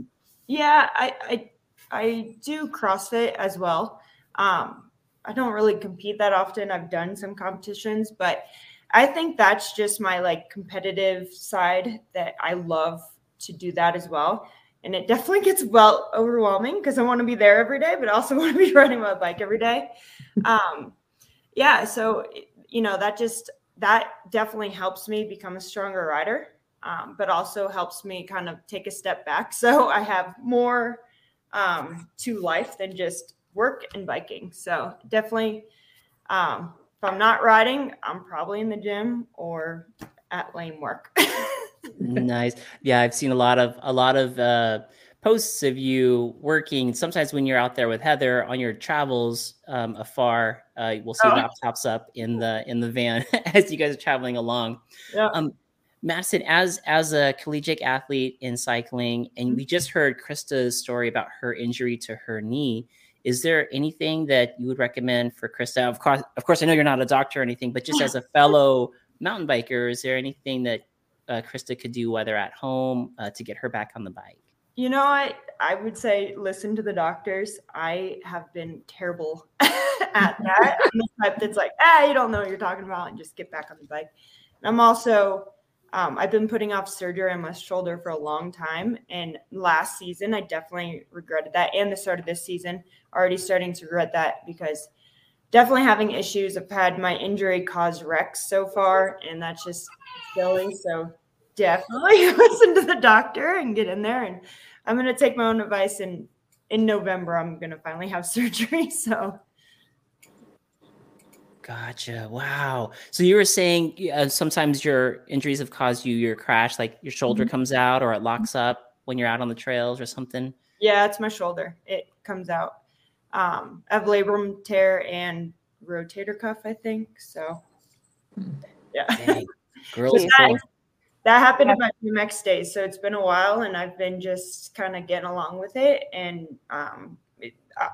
I: Yeah, I I, I do CrossFit as well. Um, I don't really compete that often. I've done some competitions, but I think that's just my like competitive side that I love to do that as well. And it definitely gets well overwhelming because I want to be there every day, but I also want to be riding my bike every day. Um, yeah, so you know that just that definitely helps me become a stronger rider um, but also helps me kind of take a step back. So I have more um, to life than just work and biking. So definitely, um, if I'm not riding, I'm probably in the gym or at lane work.
A: nice. Yeah, I've seen a lot of a lot of uh, posts of you working. Sometimes when you're out there with Heather on your travels um, afar, uh, we'll see
I: Oh.
A: laptops up in the in the van as you guys are traveling along.
I: Yeah.
A: Um, Madison, as as a collegiate athlete in cycling, and we just heard Krista's story about her injury to her knee. Is there anything that you would recommend for Krista? Of course, of course, I know you're not a doctor or anything, but just as a fellow mountain biker, is there anything that uh, Krista could do, whether at home, uh, to get her back on the bike?
I: You know what? I would say listen to the doctors. I have been terrible at that. I'm the type that's like, ah, you don't know what you're talking about, and just get back on the bike. And I'm also, um, I've been putting off surgery on my shoulder for a long time. And last season, I definitely regretted that. And the start of this season, already starting to regret that because definitely having issues. I've had my injury cause wrecks so far, and that's just silly. So definitely listen to the doctor and get in there. And I'm going to take my own advice. And in November, I'm going to finally have surgery. So
A: Gotcha. Wow. So you were saying uh, sometimes your injuries have caused you your crash, like your shoulder mm-hmm. comes out or it locks up when you're out on the trails or something.
I: Yeah, it's my shoulder. It comes out. Um, have labrum tear and rotator cuff, I think. So, yeah. Dang. Girls, that, that happened about two next days. So it's been a while, and I've been just kind of getting along with it. And um,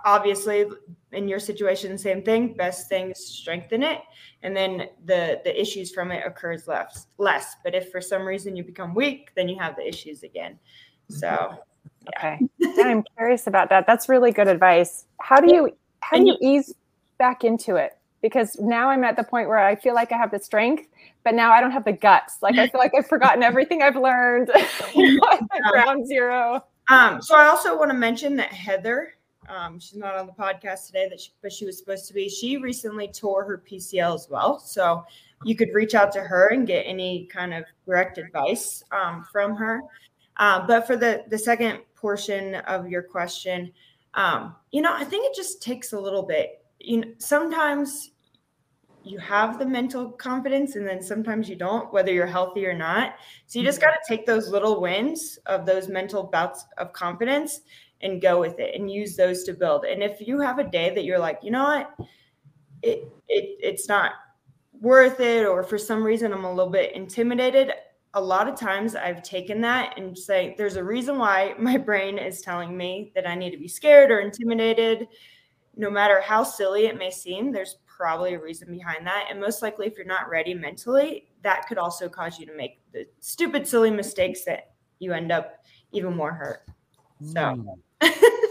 I: obviously in your situation same thing best thing is strengthen it and then the the issues from it occurs less less but if for some reason you become weak then you have the issues again so
H: yeah. okay i'm curious about that. That's really good advice. How do you how do you ease back into it? Because now i'm at the point where i feel like i have the strength but now i don't have the guts. Like i feel like i've forgotten everything i've learned. Ground zero.
I: Um, so i also want to mention that heather um, she's not on the podcast today, that she, but she was supposed to be. She recently tore her PCL as well, so you could reach out to her and get any kind of direct advice um, from her. Uh, but for the the second portion of your question, um, you know, I think it just takes a little bit. You know, sometimes you have the mental confidence and then sometimes you don't whether you're healthy or not so you just mm-hmm. got to take those little wins of those mental bouts of confidence and go with it and use those to build. And if you have a day that you're like, you know what, it it it's not worth it, or for some reason I'm a little bit intimidated, a lot of times I've taken that and say, there's a reason why my brain is telling me that I need to be scared or intimidated. No matter how silly it may seem, there's probably a reason behind that. And most likely, if you're not ready mentally, that could also cause you to make the stupid, silly mistakes that you end up even more hurt. So, mm.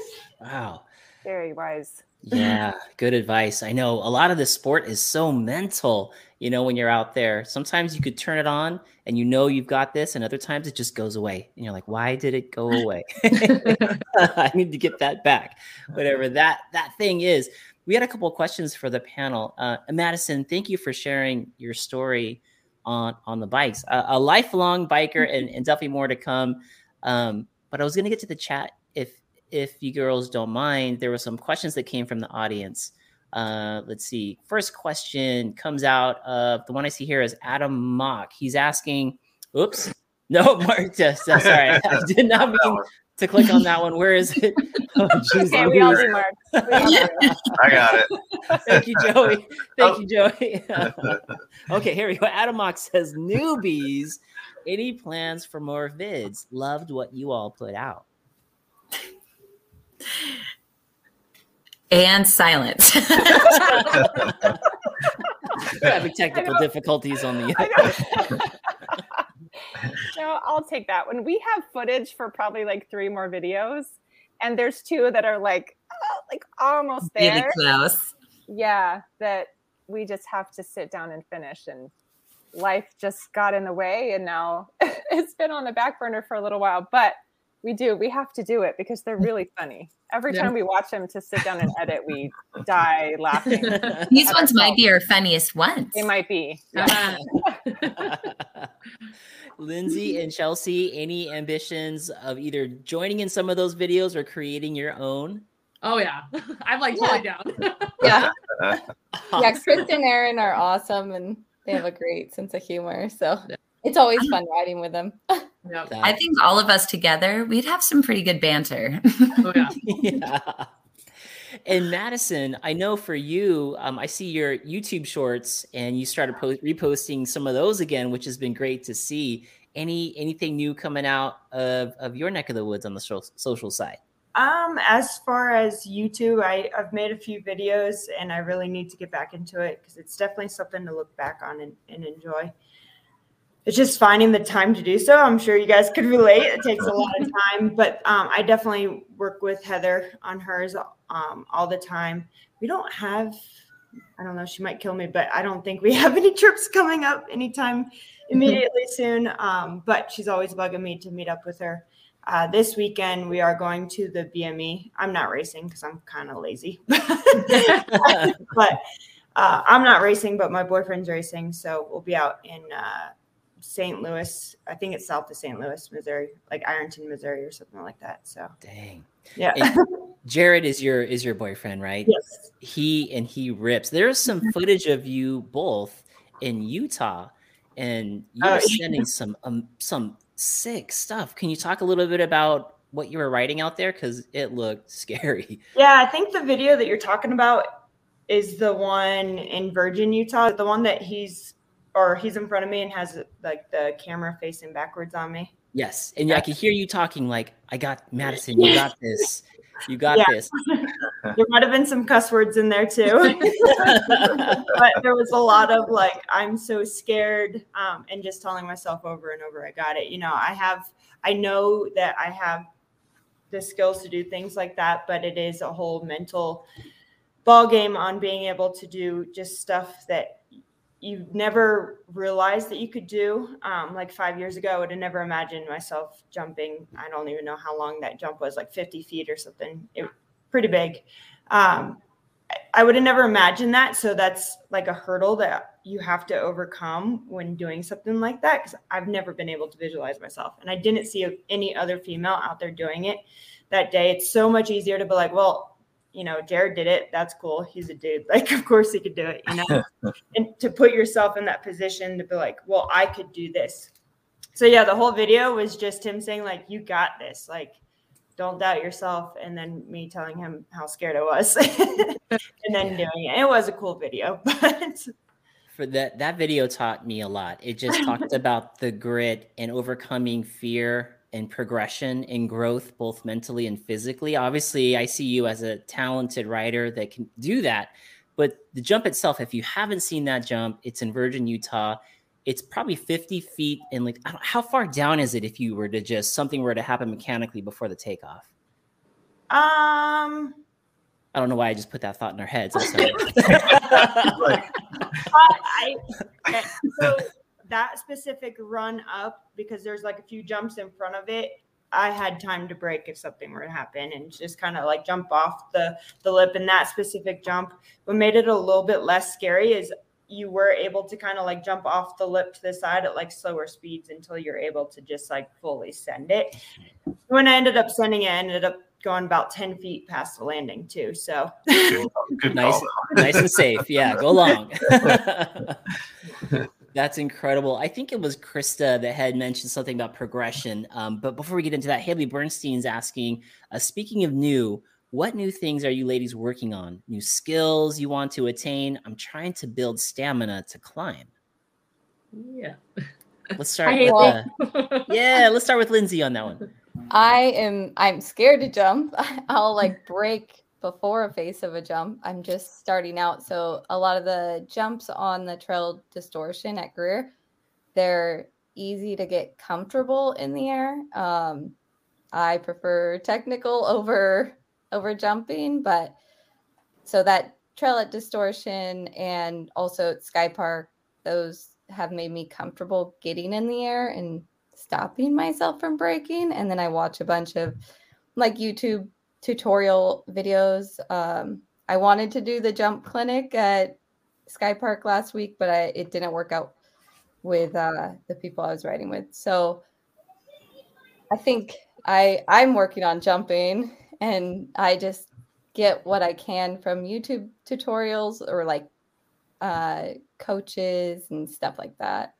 A: wow.
H: Very wise.
A: Yeah, good advice. I know a lot of this sport is so mental, you know, when you're out there. Sometimes you could turn it on and you know you've got this, and other times it just goes away. And you're like, why did it go away? I need to get that back. Whatever that that thing is. We had a couple of questions for the panel. Uh, Madison, thank you for sharing your story on on the bikes. Uh, a lifelong biker and, and definitely more to come. Um, but I was going to get to the chat if if you girls don't mind. There were some questions that came from the audience. Uh, let's see. First question comes out of the one I see here is Adam Mock. He's asking, "Oops, no, Mark. Just, uh, sorry, I did not mean to click on that one. Where is it? Oh, geez, okay, we all do, Mark.
B: I got it.
A: Thank you, Joey. Thank oh. you, Joey. okay, here we go. Adam Mock says, "Noobies." Any plans for more vids? Loved what you all put out.
G: And silence.
A: having technical difficulties on the.
H: no, I'll take that one. We have footage for probably like three more videos, and there's two that are like, uh, like almost there. Really
G: close.
H: Yeah, that we just have to sit down and finish and life just got in the way and now it's been on the back burner for a little while but we do we have to do it because they're really funny every yeah. time we watch them to sit down and edit we die laughing
G: these ones might be our funniest ones
H: they might be yeah.
A: lindsey and chelsea any ambitions of either joining in some of those videos or creating your own
E: Oh yeah, I'm like totally yeah. down.
D: yeah, yeah. Chris and Erin are awesome, and they have a great sense of humor. So it's always fun riding with them.
G: I think all of us together, we'd have some pretty good banter. Oh, yeah.
A: yeah. And Madison, I know for you, um, I see your YouTube shorts, and you started post- reposting some of those again, which has been great to see. Any anything new coming out of of your neck of the woods on the social social side?
I: Um, as far as YouTube, I, I've made a few videos and I really need to get back into it because it's definitely something to look back on and, and enjoy. It's just finding the time to do so. I'm sure you guys could relate. It takes a lot of time, but um, I definitely work with Heather on hers um, all the time. We don't have I don't know, she might kill me, but I don't think we have any trips coming up anytime immediately soon. Um, but she's always bugging me to meet up with her. Uh, this weekend, we are going to the BME. I'm not racing because I'm kind of lazy, but uh, I'm not racing, but my boyfriend's racing. So we'll be out in uh, St. Louis. I think it's south of St. Louis, Missouri, like Ironton, Missouri, or something like that. So
A: dang,
I: yeah.
A: Jared is your is your boyfriend, right?
I: Yes.
A: He and he rips. There's some footage of you both in Utah, and you're oh, sending some um, some sick stuff. Can you talk a little bit about what you were writing out there? Because it looked scary.
I: Yeah, I think the video that you're talking about is the one in Virgin, Utah, the one that he's or he's in front of me and has like the camera facing backwards on me.
A: Yes, and I can hear you talking like, "I got Madison, you got this, you got yeah. this."
I: there might have been some cuss words in there too, but there was a lot of like, "I'm so scared," um, and just telling myself over and over, "I got it." You know, I have, I know that I have the skills to do things like that, but it is a whole mental ball game on being able to do just stuff that you never realized that you could do. Um, like five years ago, I would have never imagined myself jumping. I don't even know how long that jump was, like 50 feet or something. It pretty big. Um, I would have never imagined that. So that's like a hurdle that you have to overcome when doing something like that. Cause I've never been able to visualize myself. And I didn't see any other female out there doing it that day. It's so much easier to be like, well, you know, Jared did it. That's cool. He's a dude. Like, of course he could do it, you know. and to put yourself in that position to be like, well, I could do this. So yeah, the whole video was just him saying, like, you got this. Like, don't doubt yourself. And then me telling him how scared I was. and then doing it. It was a cool video, but
A: for that that video taught me a lot. It just talked about the grit and overcoming fear and progression and growth, both mentally and physically. Obviously, I see you as a talented writer that can do that. But the jump itself, if you haven't seen that jump, it's in Virgin, Utah. It's probably 50 feet. And like, how far down is it if you were to just something were to happen mechanically before the takeoff?
I: Um,
A: I don't know why I just put that thought in our heads. I'm sorry.
I: I, I, so that specific run up because there's like a few jumps in front of it I had time to break if something were to happen and just kind of like jump off the the lip and that specific jump. What made it a little bit less scary is you were able to kind of like jump off the lip to the side at like slower speeds until you're able to just like fully send it. When I ended up sending it, I ended up going about 10 feet past the landing too. So
A: good, nice, nice and safe. Yeah, go long. That's incredible. I think it was Krista that had mentioned something about progression. Um, but before we get into that, Haley Bernstein's asking, uh, speaking of new, what new things are you ladies working on? New skills you want to attain? I'm trying to build stamina to climb.
E: Yeah.
A: Let's start with uh, yeah, let's start with Lindsey on that one.
D: I am I'm scared to jump. I'll like break before a face of a jump. I'm just starting out. So a lot of the jumps on the trail distortion at Greer, they're easy to get comfortable in the air. Um, I prefer technical over over jumping, but so that trail at distortion and also at Sky Park, those have made me comfortable getting in the air and stopping myself from breaking. And then I watch a bunch of like YouTube tutorial videos. Um, I wanted to do the jump clinic at Sky Park last week, but I, it didn't work out with uh, the people I was riding with. So I think I I'm working on jumping, and I just get what I can from YouTube tutorials or like uh, coaches and stuff like that.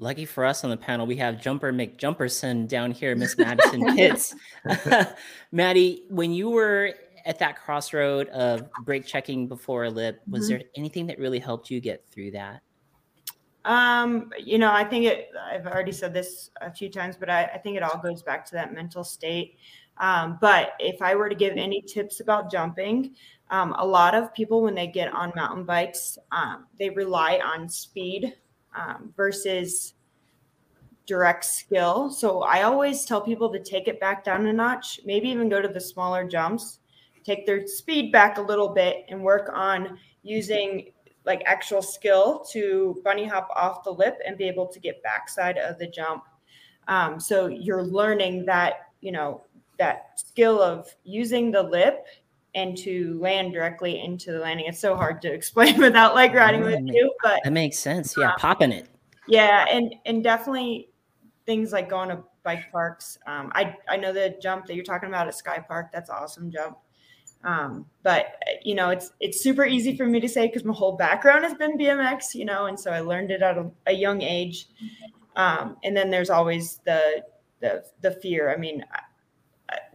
A: Lucky for us on the panel, we have Jumper McJumperson down here, Miss Madison Pitts. Maddie, when you were at that crossroad of brake checking before a lip, was mm-hmm. there anything that really helped you get through that?
I: Um, you know, I think it, I've already said this a few times, but I, I think it all goes back to that mental state. Um, but if I were to give any tips about jumping, um, a lot of people, when they get on mountain bikes, um, they rely on speed um, versus direct skill. So I always tell people to take it back down a notch, maybe even go to the smaller jumps, take their speed back a little bit and work on using like actual skill to bunny hop off the lip and be able to get backside of the jump. Um, so you're learning that, you know, that skill of using the lip and to land directly into the landing. It's so hard to explain without like riding with you, but
A: that makes sense. Yeah, um, popping it.
I: Yeah, and and definitely things like going to bike parks. Um, I I know the jump that you're talking about at Sky Park. That's awesome jump. Um, but you know, it's it's super easy for me to say because my whole background has been BMX, you know, and so I learned it at a, a young age. Um, and then there's always the the the fear. I mean,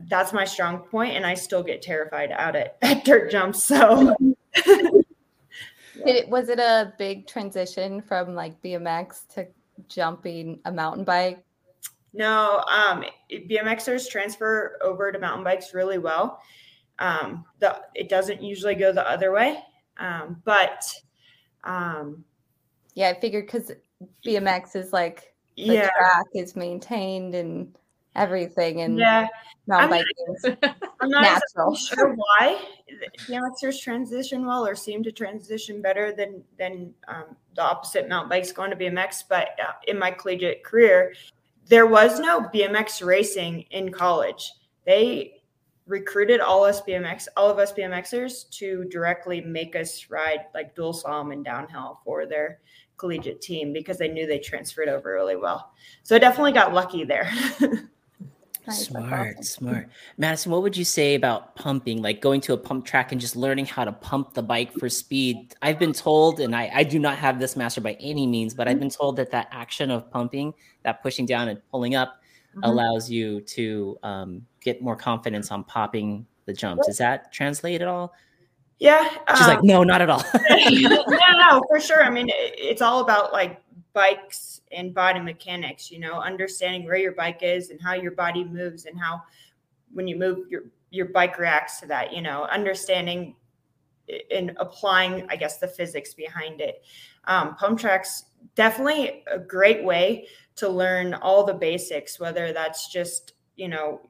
I: that's my strong point, and I still get terrified out at, at dirt jumps. So.
D: it, was it a big transition from like BMX to jumping a mountain bike?
I: No, um, BMXers transfer over to mountain bikes really well. Um, the it doesn't usually go the other way, um, but um,
D: yeah, I figured because BMX is like the yeah. track is maintained and everything, and
I: yeah,
D: mountain biking
I: I'm not natural. sure why BMXers transition well or seem to transition better than than um, the opposite mountain bikes going to BMX. But uh, in my collegiate career, there was no BMX racing in college. They recruited all us BMX, all of us BMXers to directly make us ride like dual slalom and downhill for their collegiate team because they knew they transferred over really well. So I definitely got lucky there.
A: smart, smart. Madison, what would you say about pumping, like going to a pump track and just learning how to pump the bike for speed? I've been told, and I, I do not have this master by any means, but I've been told that that action of pumping, that pushing down and pulling up, mm-hmm. allows you to um, get more confidence on popping the jumps. Does that translate at all?
I: Yeah.
A: She's um, like, no, not at all.
I: no, no, for sure. I mean, it's all about like bikes and body mechanics, you know, understanding where your bike is and how your body moves and how when you move your your bike reacts to that, you know, understanding and applying, I guess, the physics behind it. Um, pump tracks definitely a great way to learn all the basics, whether that's just, you know,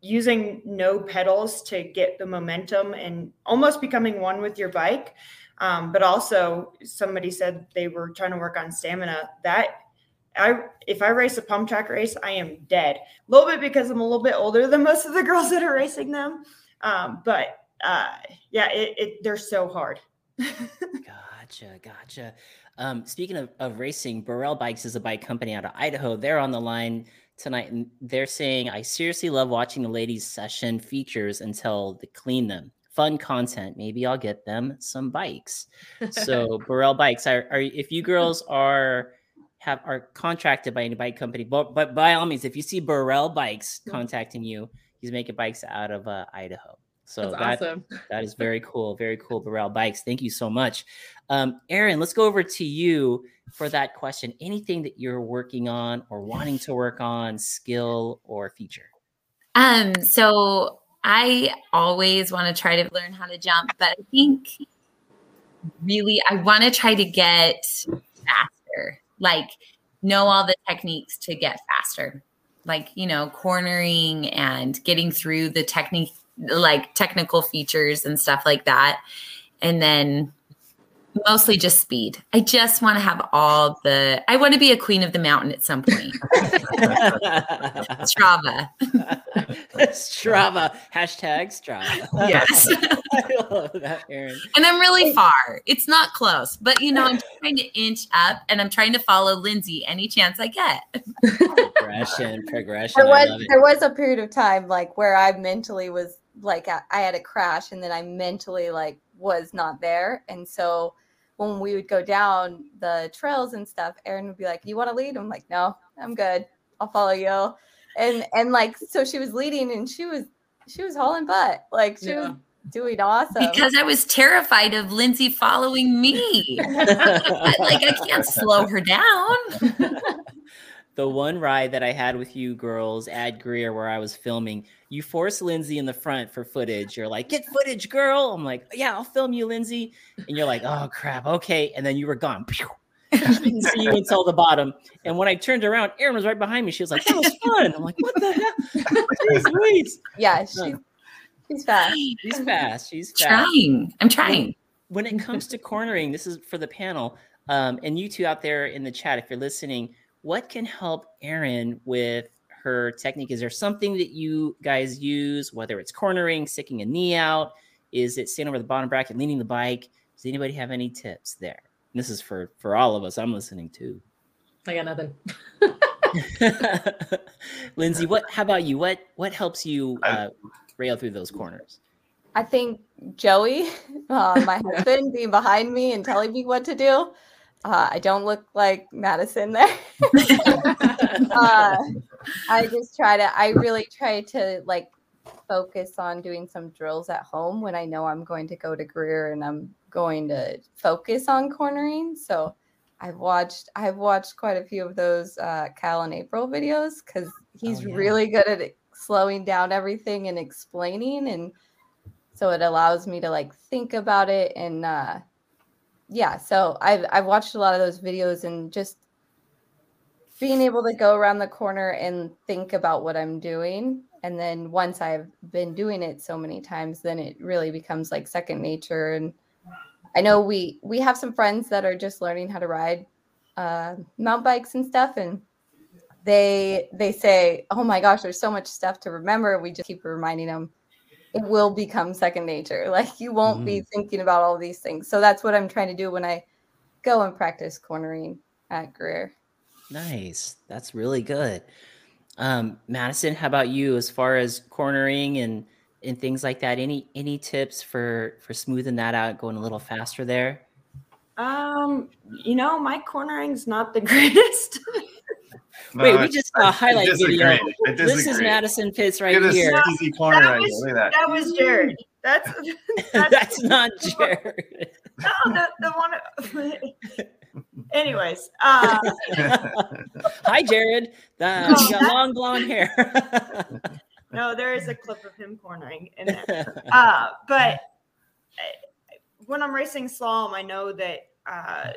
I: using no pedals to get the momentum and almost becoming one with your bike. Um, but also, somebody said they were trying to work on stamina. That I, if I race a pump track race, I am dead. A little bit because I'm a little bit older than most of the girls that are racing them. Um, but uh, yeah, it, it, they're so hard.
A: gotcha, gotcha. Um, speaking of, of racing, Burrell Bikes is a bike company out of Idaho. They're on the line tonight, and they're saying, "I seriously love watching the ladies' session features until they clean them. Fun content. Maybe I'll get them some bikes." So Burrell Bikes, are, are if you girls are have are contracted by any bike company, but but by all means, if you see Burrell Bikes contacting you, he's making bikes out of uh, Idaho. So That's that, awesome. that is very cool. Very cool, Burrell Bikes. Thank you so much. Um, Erin, let's go over to you for that question. Anything that you're working on or wanting to work on, skill or feature?
G: Um, so I always want to try to learn how to jump, but I think really I want to try to get faster, like know all the techniques to get faster, like, you know, cornering and getting through the technique like technical features and stuff like that. And then mostly just speed. I just want to have all the I want to be a queen of the mountain at some point. Strava.
A: Strava. Hashtag Strava.
G: Yes. I love that, Erin. And I'm really far. It's not close, but you know, I'm trying to inch up and I'm trying to follow Lindsey any chance I get.
A: progression, progression.
D: There was there was a period of time like where I mentally was like I, I had a crash and then I mentally like was not there. And so when we would go down the trails and stuff, Erin would be like, "You want to lead?" I'm like, "No, I'm good. I'll follow you." And and like so she was leading and she was she was hauling butt. Like she yeah. was doing awesome.
G: Because I was terrified of Lindsey following me. like I can't slow her down
A: the one ride that I had with you girls at Greer where I was filming, you forced Lindsey in the front for footage. You're like, get footage, girl. I'm like, yeah, I'll film you, Lindsey. And you're like, oh crap, okay. And then you were gone. I didn't see you until the bottom. And when I turned around, Erin was right behind me. She was like, that was fun. I'm like, what the hell? Jeez,
D: wait. Yeah, she's, she's fast.
A: She's fast. She's fast.
G: Trying. I'm trying.
A: when it comes to cornering, this is for the panel, um, and you two out there in the chat, if you're listening, what can help Erin with her technique? Is there something that you guys use, whether it's cornering, sticking a knee out? Is it standing over the bottom bracket, leaning the bike? Does anybody have any tips there? And this is for for all of us. I'm listening too.
E: I got nothing.
A: Lindsey, what? How about you? What what helps you uh, rail through those corners?
D: I think Joey, uh, my husband, being behind me and telling me what to do. Uh, I don't look like Madison there. uh, I just try to. I really try to like focus on doing some drills at home when I know I'm going to go to Greer and I'm going to focus on cornering. So I've watched I've watched quite a few of those uh, Cal and April videos because he's oh, yeah. really good at slowing down everything and explaining and so it allows me to like think about it and uh yeah so i've i've watched a lot of those videos and just being able to go around the corner and think about what i'm doing. And then once i've been doing it so many times then it really becomes like second nature. And i know we we have some friends that are just learning how to ride uh mountain bikes and stuff. And they they say oh my gosh there's so much stuff to remember. We just keep reminding them it will become second nature. Like you won't mm. be thinking about all these things. So that's what I'm trying to do when I go and practice cornering at Greer.
A: Nice. That's really good. Um, Madison, how about you as far as cornering and and things like that? Any any tips for for smoothing that out, going a little faster there?
I: Um, you know, my cornering's not the greatest.
A: No, Wait, we just saw a highlight video. This is Madison Pitts right here.
I: Easy corner that, was, that. that was Jared. That's
A: that's, that's not Jared.
I: No, the, the one. Anyways, uh,
A: hi Jared. The, no, got long blonde hair.
I: no, there is a clip of him cornering in there. Uh, but uh, when I'm racing slalom, I know that uh,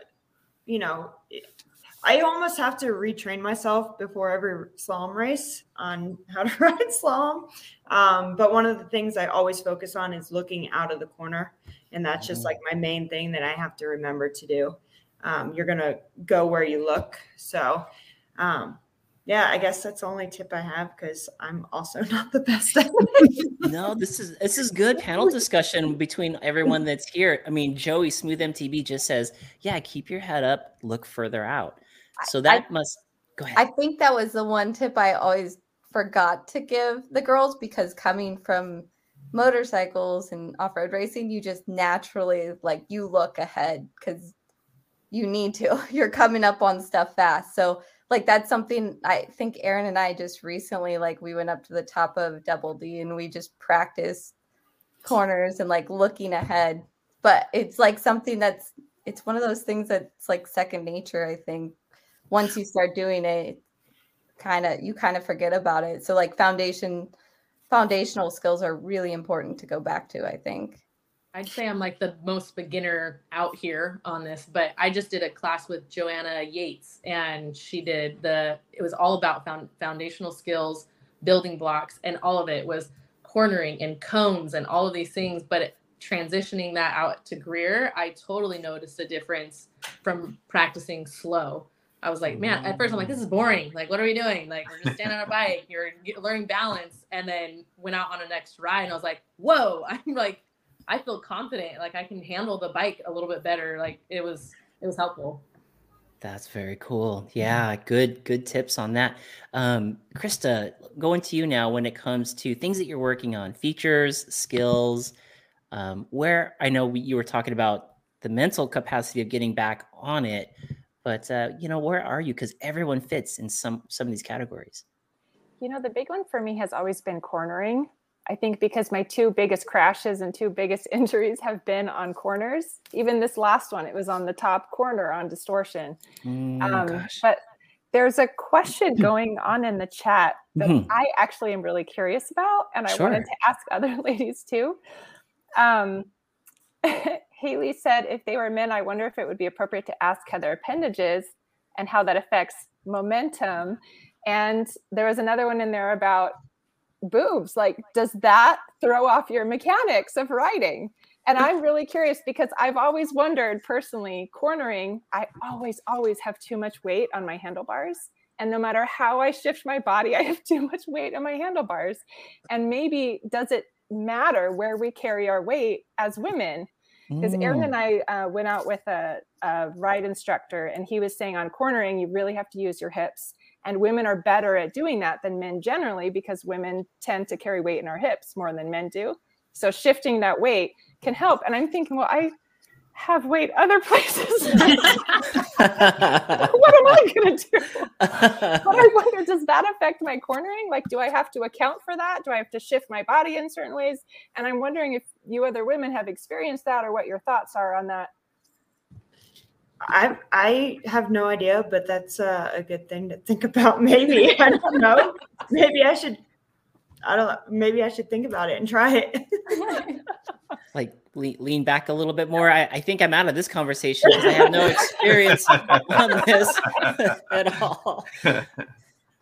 I: you know I almost have to retrain myself before every slalom race on how to ride slalom. Um, but one of the things I always focus on is looking out of the corner. And that's just mm-hmm. like my main thing that I have to remember to do. Um, you're going to go where you look. So, um, yeah, I guess that's the only tip I have because I'm also not the best at
A: no, this is this is good panel discussion between everyone that's here. I mean, Joey Smooth MTB just says, "Yeah, keep your head up, look further out." So that I, must go ahead.
D: I think that was the one tip I always forgot to give the girls because coming from motorcycles and off-road racing, you just naturally like you look ahead because you need to. You're coming up on stuff fast. So like that's something I think Erin and I just recently like we went up to the top of Double D and we just practiced corners and like looking ahead. But it's like something that's it's one of those things that's like second nature, I think, once you start doing it, kind of you kind of forget about it. So like foundation foundational skills are really important to go back to, I think.
E: I'd say I'm like the most beginner out here on this, but I just did a class with Joanna Yates and she did the it was all about found, foundational skills, building blocks and all of it was cornering and cones and all of these things, but it, transitioning that out to Greer, I totally noticed a difference from practicing slow I was like, man, at first I'm like, this is boring. Like, what are we doing? Like, we're just standing on a bike, you're learning balance. And then went out on a next ride and I was like, whoa, I'm like, I feel confident. Like I can handle the bike a little bit better. Like it was, it was helpful.
A: That's very cool. Yeah, good, good tips on that. Um, Krista, going to you now when it comes to things that you're working on, features, skills, um, where I know we, you were talking about the mental capacity of getting back on it but uh, you know, where are you? Because everyone fits in some some of these categories.
H: You know, the big one for me has always been cornering. I think because my two biggest crashes and two biggest injuries have been on corners. Even this last one, it was on the top corner on distortion. Mm, um, but there's a question going on in the chat that mm-hmm. I actually am really curious about, and I sure. wanted to ask other ladies too. Um, Haley said, if they were men, I wonder if it would be appropriate to ask how their appendages and how that affects momentum. And there was another one in there about boobs. Like, does that throw off your mechanics of riding? and I'm really curious because I've always wondered personally, cornering, I always, always have too much weight on my handlebars. And no matter how I shift my body, I have too much weight on my handlebars. And maybe does it matter where we carry our weight as women? Because Erin and
A: Mm.
H: I uh, went out with a, a ride instructor, and he was saying on cornering, you really have to use your hips. And women are better at doing that than men generally because women tend to carry weight in our hips more than men do. So shifting that weight can help. And I'm thinking, well, I have weight other places. what am I going to do? But I wonder, does that affect my cornering? Like, do I have to account for that? Do I have to shift my body in certain ways? And I'm wondering if you other women have experienced that or what your thoughts are on that.
I: I I have no idea, but that's uh, a good thing to think about. Maybe I don't know. Maybe I should. I don't. Maybe I should think about it and try it.
A: like lean, lean back a little bit more. I, I think I'm out of this conversation because I have no experience on this at all.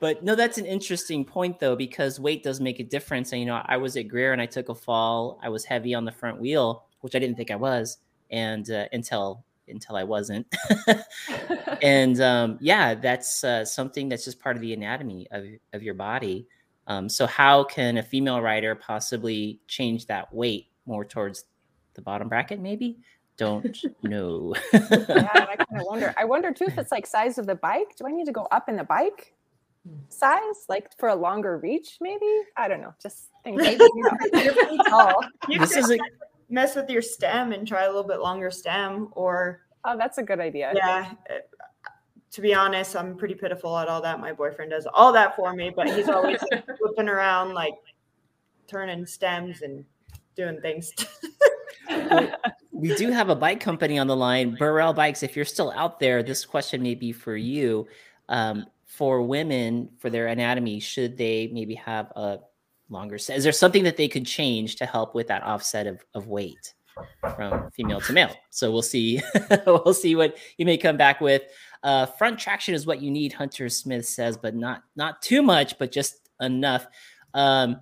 A: But no, that's an interesting point though, because weight does make a difference. And you know, I was at Greer and I took a fall. I was heavy on the front wheel, which I didn't think I was, and uh, until until I wasn't. and um, yeah, that's uh, something that's just part of the anatomy of of your body. Um, so how can a female rider possibly change that weight more towards the bottom bracket? Maybe don't know.
H: Yeah, and I kind of wonder. I wonder too if it's like size of the bike. Do I need to go up in the bike size, like for a longer reach? Maybe I don't know. Just things.
D: Maybe you're, you're pretty tall.
I: You
A: This is a-
I: mess with your stem and try a little bit longer stem, or
H: Oh, that's a good idea.
I: yeah. uh, To be honest, I'm pretty pitiful at all that. My boyfriend does all that for me, but he's always flipping around, like turning stems and doing things.
A: we do have a bike company on the line, Burrell Bikes. If you're still out there, this question may be for you. Um, for women, for their anatomy, should they maybe have a longer set? Is there something that they could change to help with that offset of, of weight from female to male? So we'll see. we'll see what you may come back with. Uh, front traction is what you need, Hunter Smith says, but not not too much, but just enough. Um,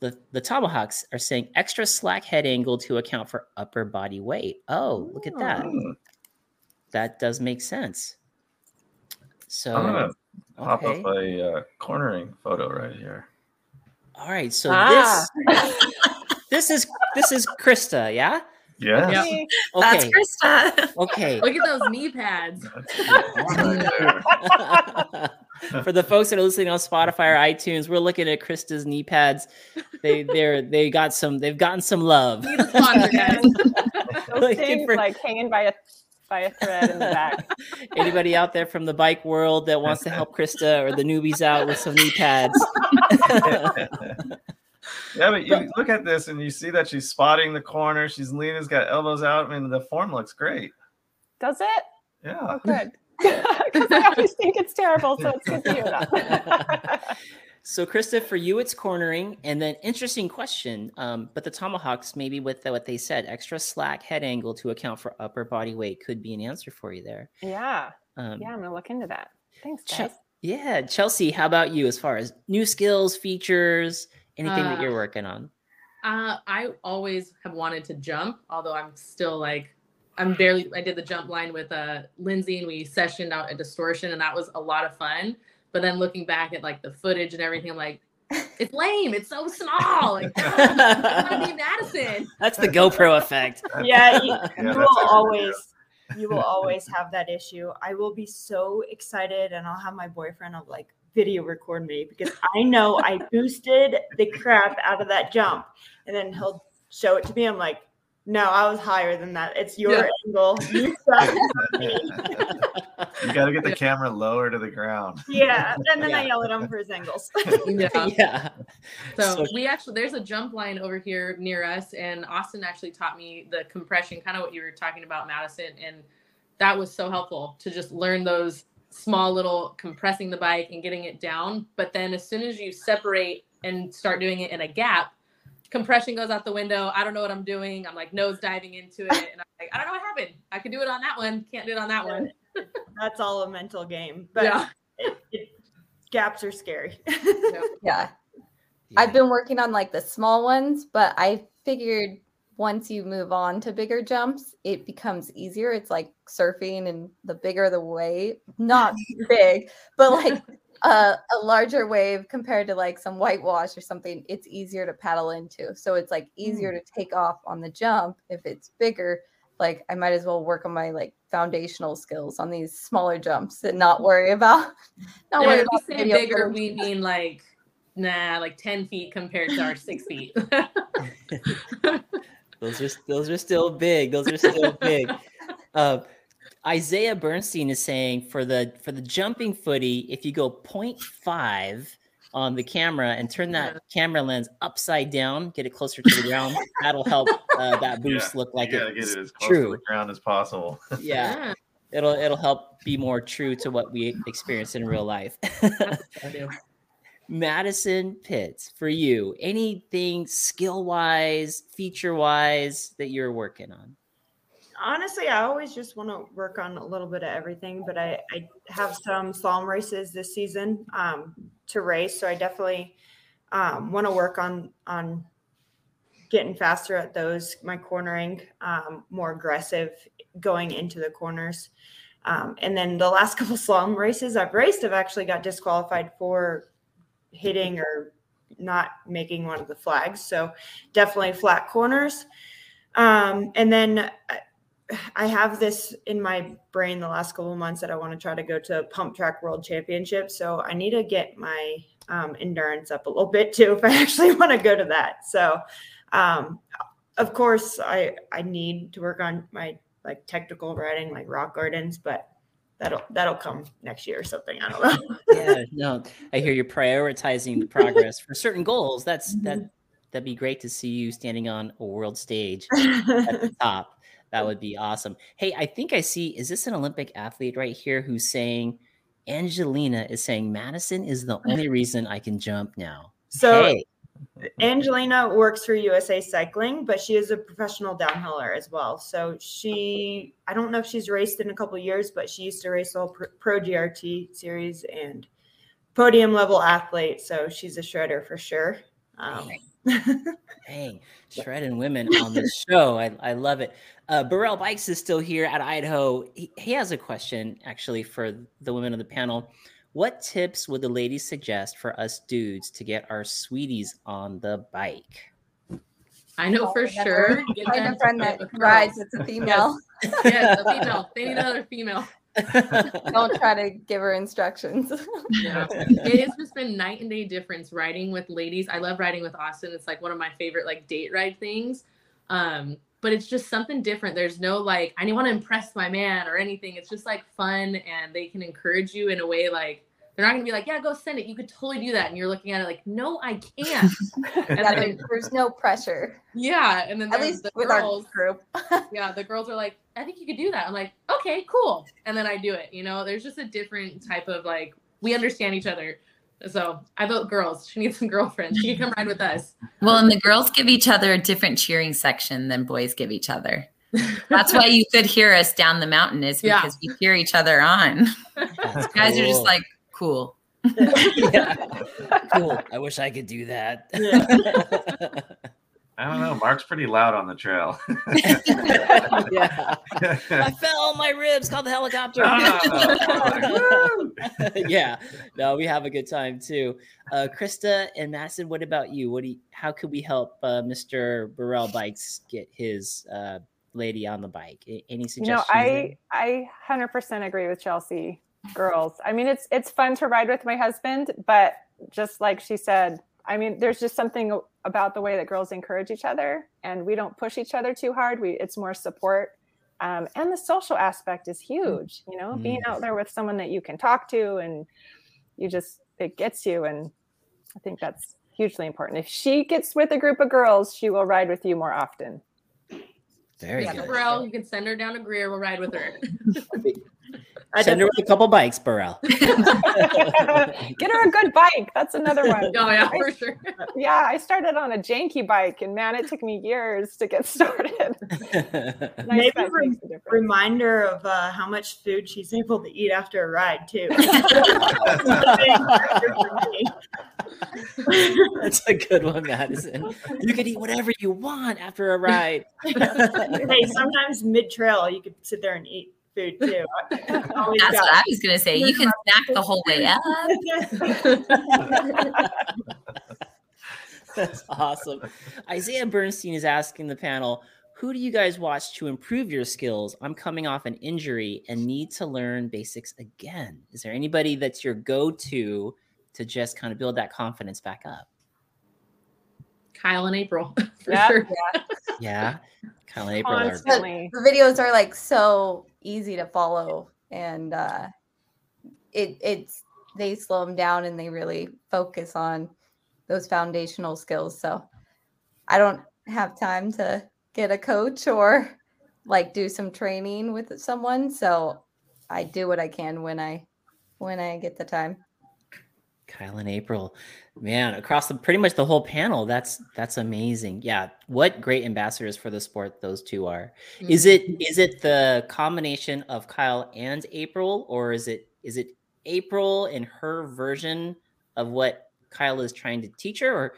A: the, the tomahawks are saying extra slack head angle to account for upper body weight. Oh, look at that.
B: Mm.
A: That does make sense. So,
B: I'm gonna pop
A: okay.
B: up a uh, cornering photo right here.
A: all right. So
H: Ah.
A: this this is this is Krista, yeah?
B: Yeah.
E: Yep.
G: That's
A: Okay.
G: Krista.
A: Okay.
E: Look at those knee pads.
A: For the folks that are listening on Spotify or iTunes, we're looking at Krista's knee pads. They they're they got some they've gotten some love.
E: Need a.
H: Those things
A: for-
H: like hanging by a by a thread in the back.
A: Anybody out there from the bike world that wants to help Krista or the noobies out with some knee pads?
B: Yeah, but you look at this and you see that she's spotting the corner. She's leaning, has got elbows out. I mean, the form looks great.
H: Does it?
B: Yeah.
H: Oh, good. Because I always think it's terrible, so it's good to hear that.
A: So, Krista, for you, it's cornering, and then interesting question. Um, but the tomahawks, maybe with what they said, extra slack head angle to account for upper body weight could be an answer for you there.
H: yeah,
A: Um,
H: yeah, I'm gonna look into that. Thanks,
A: Ch-
H: guys.
A: yeah, Chelsea, how about you as far as new skills, features, anything that
E: Uh,
A: you're working on?
E: Uh, I always have wanted to jump, although I'm still like, I'm barely. I did the jump line with uh Lindsey, and we sessioned out at Distortion, and that was a lot of fun. But then looking back at like the footage and everything, I'm like, it's lame. It's so small. Like, I want to be Madison.
A: That's the GoPro effect.
I: yeah, you,
B: Yeah,
I: you will always you will always have that issue. I will be so excited and I'll have my boyfriend of like video record me because I know I boosted the crap out of that jump. And then he'll show it to me. I'm like, no, I was higher than that. It's your
E: Yeah.
I: angle. You suck.
B: You got to get the camera lower to the ground.
I: yeah. And then I yell at him for his angles.
E: Yeah.
A: yeah.
E: So,
A: So-
E: we actually there's a jump line over here near us, and Austin actually taught me the compression, kind of what you were talking about, Madison, and that was so helpful to just learn those small little compressing the bike and getting it down. But then as soon as you separate and start doing it in a gap, compression goes out the window. I don't know what I'm doing. I'm like nose diving into it, and I'm like, I don't know what happened. I can do it on that one, can't do it on that one.
I: That's all a mental game. But
E: Yeah.
I: it, it, gaps are scary.
D: Yeah. I've been working on like the small ones, but I figured once you move on to bigger jumps, it becomes easier. It's like surfing, and the bigger the wave, not big, but like a, a larger wave compared to like some whitewash or something, it's easier to paddle into. So it's like easier
F: Mm.
D: to take off on the jump if it's bigger. Like I might as well work on my like foundational skills on these smaller jumps and not worry about not worry
E: we
D: about
E: bigger,
D: footage.
E: we mean like nah, like ten feet compared to our six feet.
A: Those are those are still big. Those are still big. Uh, Isaiah Bernstein is saying for the for the jumping footy, if you go 0.5 on the camera and turn that camera lens upside down, get it closer to the ground, that'll help uh, that boost look like
B: you gotta
A: it's
B: get it as close to
A: true.
B: the ground as possible.
A: Yeah, it'll it'll help be more true to what we experience in real life. Madison Pitts, for you, anything skill wise, feature wise that you're working on?
I: honestly, I always just want to work on a little bit of everything, but I, I have some slalom races this season um, to race, so I definitely um, want to work on on getting faster at those. My cornering um, more aggressive going into the corners, um, and then the last couple slalom races I've raced, I've actually got disqualified for hitting or not making one of the flags. So definitely flat corners. Um, and then I- have this in my brain the last couple months that I want to try to go to pump track world championship. So I need to get my um, endurance up a little bit too if I actually want to go to that. So, um, of course, I I need to work on my like technical riding, like rock gardens, but that'll that'll come next year or something. I don't know.
A: yeah, no, I hear you're prioritizing the progress for certain goals. That's that. Mm-hmm. That'd be great to see you standing on a world stage at the top. That would be awesome. Hey, I think I see. Is this an Olympic athlete right here who's saying? Angelina is saying Madison is the only reason I can jump now.
I: So
A: Hey,
I: Angelina works for USA Cycling, but she is a professional downhiller as well. So she, I don't know if she's raced in a couple of years, but she used to race the whole Pro, GRT series and podium level athlete. So she's a shredder for sure. Um,
A: Dang, shredding women on the show. I, I love it. Uh, Burrell Bikes is still here at Idaho. He, he has a question actually for the women of the panel. What tips would the ladies suggest for us dudes to get our sweeties on the bike?
E: I know for sure. Get
D: Find
E: them
D: a friend that rides
E: girls.
D: with a female.
E: Yes, a female. They need another female.
D: Don't try to give her instructions.
E: Yeah. it has just been night and day difference riding with ladies. I love riding with Austin. It's like one of my favorite like date ride things. Um, but it's just something different. There's no like I didn't want to impress my man or anything. It's just like fun and they can encourage you in a way like they're not gonna be like, yeah, go send it. You could totally do that. And you're looking at it like, no, I can't. and
D: Yeah,
E: then,
D: there's no pressure.
E: yeah, and then
D: At
E: there's
D: least
E: the
D: with
E: girls.
D: our group.
E: yeah, the girls are like, I think you could do that. I'm like, okay, cool. And then I do it. You know, there's just a different type of like, we understand each other. So I vote girls. She needs some girlfriends. She can come ride with us.
G: Well, and the girls give each other a different cheering section than boys give each other. That's why you could hear us down the mountain is
E: Yeah.
G: because we cheer each other on.
A: That's
G: Guys are just like, cool.
A: Yeah. cool. I wish I could do that.
B: I don't know. Mark's pretty loud on the trail.
A: yeah. I fell. on My ribs. called the helicopter. yeah. No, we have a good time too. Uh, Krista and Madison, what about you? What do you, how could we help uh, Mr. Burrell Bikes get his uh, lady on the bike? A- Any
H: you know i i 100% agree with chelsea girls i mean it's it's fun to ride with my husband but just like she said i mean there's just something about the way that girls encourage each other and we don't push each other too hard we it's more support um, and the social aspect is huge you know being out there with someone that you can talk to and you just it gets you and i think that's hugely important if she gets with a group of girls she will ride with you more often
A: Very
E: Yeah,
A: good.
E: Burrell, you can send her down to Greer. We'll ride with her.
I: I
A: Send her with a couple bikes, Burrell.
H: get her a good bike that's another one
E: Oh yeah, for sure.
H: yeah i started on a janky bike and man it took me years to get started Nice
I: Maybe
H: bike
I: rem-
H: a
I: reminder of uh, how much food she's able to eat after a ride too.
A: That's a good one, Madison. You can eat whatever you want after a ride.
I: hey, sometimes mid trail you could sit there and eat food too.
G: That's what I was gonna say. You can snack the whole way up.
A: That's awesome. Isaiah Bernstein is asking the panel, who do you guys watch to improve your skills? I'm coming off an injury and need to learn basics again. Is there anybody that's your go-to to just kind of build that confidence back up?
E: Kyle and April, for
H: Yeah.
E: sure.
A: Yeah. Kyle and April are
H: Constantly.
D: the videos are like so easy to follow and uh it it's they slow them down and they really focus on those foundational skills so i don't have time to get a coach or like do some training with someone so i do what i can when i when i get the time
A: Kyle and April, man, across the pretty much the whole panel. That's that's amazing. Yeah, what great ambassadors for the sport those two are. Is it mm-hmm. is it the combination of Kyle and April, or is it is it April and her version of what Kyle is trying to teach her, or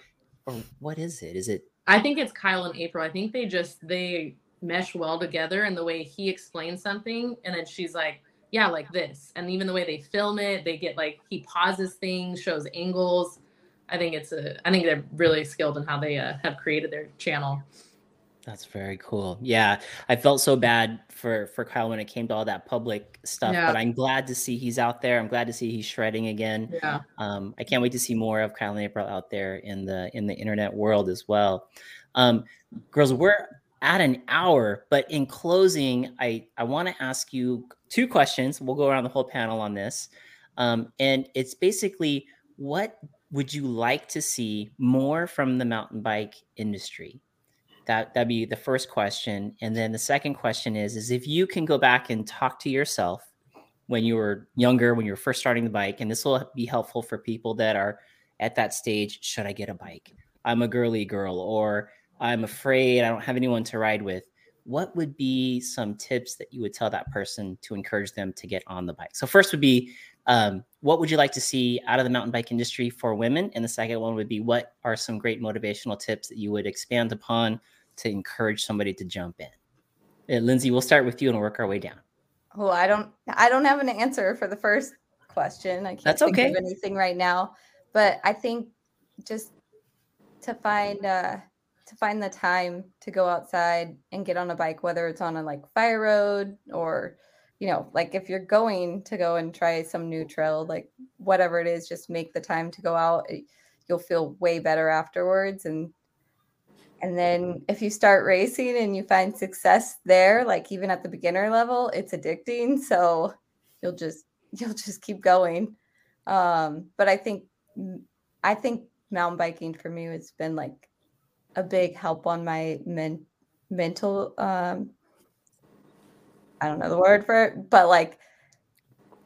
A: or what is it? Is it
E: I think it's Kyle and April. I think they just they mesh well together and the way he explains something and then she's like, yeah, like this. And even the way they film it, they get like he pauses things, shows angles. I think it's a I think they're really skilled in how they uh, have created their channel.
A: That's very cool. Yeah, I felt so bad for for Kyle when it came to all that public stuff,
E: Yeah.
A: but I'm glad to see he's out there. I'm glad to see he's shredding again.
E: Yeah.
A: Um, I can't wait to see more of Kyle and April out there in the in the internet world as well. Um, girls, we're at an hour, but in closing, I I want to ask you two questions. We'll go around the whole panel on this, um, and it's basically what would you like to see more from the mountain bike industry? That that'd be the first question, and then the second question is: is if you can go back and talk to yourself when you were younger, when you were first starting the bike, and this will be helpful for people that are at that stage. Should I get a bike? I'm a girly girl, or I'm afraid I don't have anyone to ride with. What would be some tips that you would tell that person to encourage them to get on the bike? So first would be um, what would you like to see out of the mountain bike industry for women? And the second one would be what are some great motivational tips that you would expand upon to encourage somebody to jump in? Uh, Lindsey, we'll start with you and work our way down.
D: Well, I don't I don't have an answer for the first question. I can't
A: That's
D: think
A: okay.
D: of anything right now. But I think just to find uh to find the time to go outside and get on a bike, whether it's on a like fire road or you know, like if you're going to go and try some new trail, like whatever it is, just make the time to go out. You'll feel way better afterwards and and then if you start racing and you find success there, like even at the beginner level, it's addicting. So you'll just you'll just keep going. Um, but I think I think mountain biking for me has been like a big help on my men- mental um I don't know the word for it, but like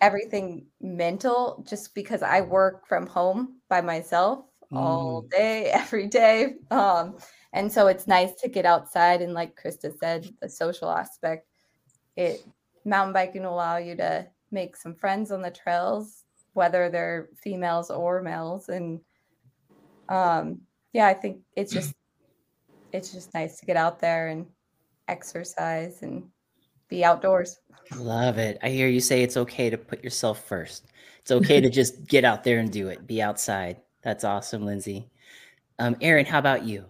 D: everything mental just because I work from home by myself all day every day um and so it's nice to get outside and like krista said the social aspect. It mountain biking will allow you to make some friends on the trails whether they're females or males and um yeah i think it's just it's just nice to get out there and exercise and be outdoors
A: Love it. I hear you say it's okay to put yourself first. It's okay to just get out there and do it. Be outside. That's awesome, Lindsey. Um, Erin, how about you?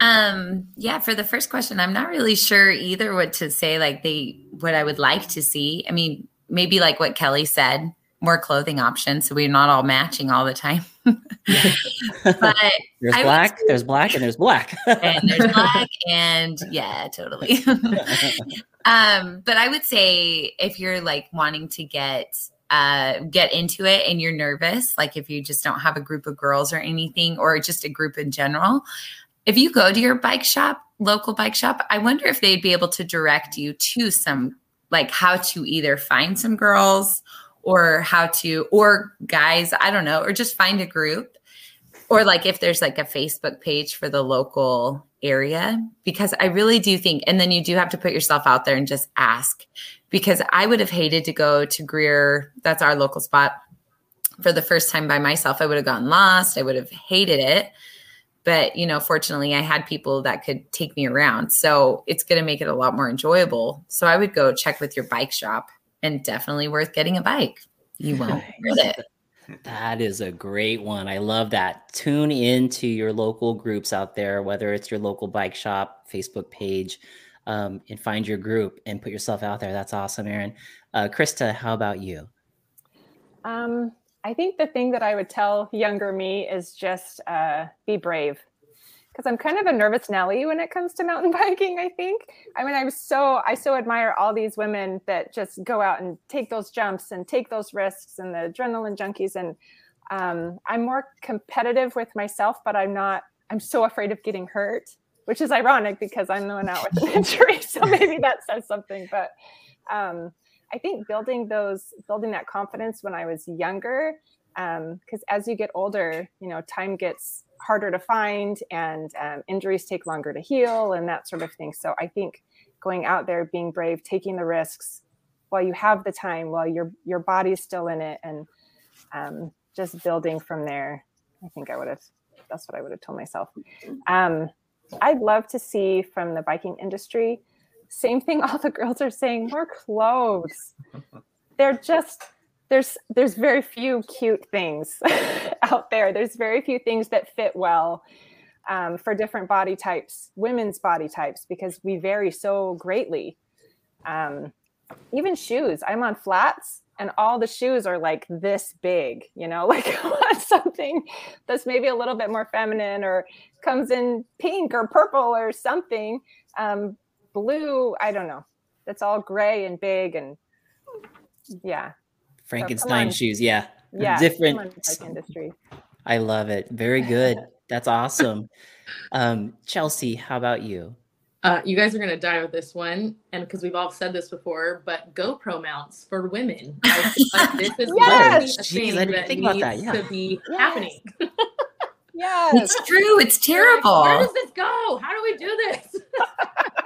G: Um, yeah, for the first question, I'm not really sure either what to say, like they what I would like to see. I mean, maybe like what Kelly said, more clothing options so we're not all matching all the time. but
A: There's
G: I
A: black, there's black, and there's black.
G: and there's black and yeah, totally. um, but I would say if you're like wanting to get uh get into it and you're nervous, like if you just don't have a group of girls or anything, or just a group in general, if you go to your bike shop, local bike shop, I wonder if they'd be able to direct you to some like how to either find some girls or how to or guys, I don't know, or just find a group or like if there's like a Facebook page for the local area because I really do think and then you do have to put yourself out there and just ask because I would have hated to go to Greer that's our local spot for the first time by myself, I would have gotten lost. I would have hated it. But, you know, fortunately, I had people that could take me around. So it's going to make it a lot more enjoyable. So I would go check with your bike shop and definitely worth getting a bike. You won't regret it.
A: That is a great one. I love that. Tune into your local groups out there, whether it's your local bike shop, Facebook page, um, and find your group and put yourself out there. That's awesome, Erin. Uh, Krista, how about you?
H: Um, I think the thing that I would tell younger me is just uh, be brave. Because I'm kind of a nervous Nelly when it comes to mountain biking. I think. I mean, I'm so I so admire all these women that just go out and take those jumps and take those risks and the adrenaline junkies. And um, I'm more competitive with myself, but I'm not. I'm so afraid of getting hurt, which is ironic because I'm the one out with an injury. So maybe that says something. But um, I think building those, building that confidence when I was younger, because um, as you get older, you know, time gets harder to find and um, injuries take longer to heal and that sort of thing. So I think going out there, being brave, taking the risks while you have the time, while your your body's still in it, and um, just building from there. I think I would have. That's what I would have told myself. Um, I'd love to see from the biking industry same thing all the girls are saying more clothes they're just there's there's very few cute things out there there's very few things that fit well um, for different body types women's body types because we vary so greatly um, even shoes i'm on flats and all the shoes are like this big you know like want something that's maybe a little bit more feminine or comes in pink or purple or something um, blue. I don't know. It's all gray and big and yeah.
A: Frankenstein so, shoes. Yeah.
H: Yeah.
A: Different
H: industry.
A: I love it. Very good. That's awesome. Um, Chelsea, how about you?
E: Uh, you guys are going to die with this one, and because we've all said this before, but GoPro mounts for women. I, this is
H: yes!
E: a thing that needs that. Yeah. to be yes. happening.
H: yes,
G: it's true. It's terrible.
E: Where does this go? How do we do this?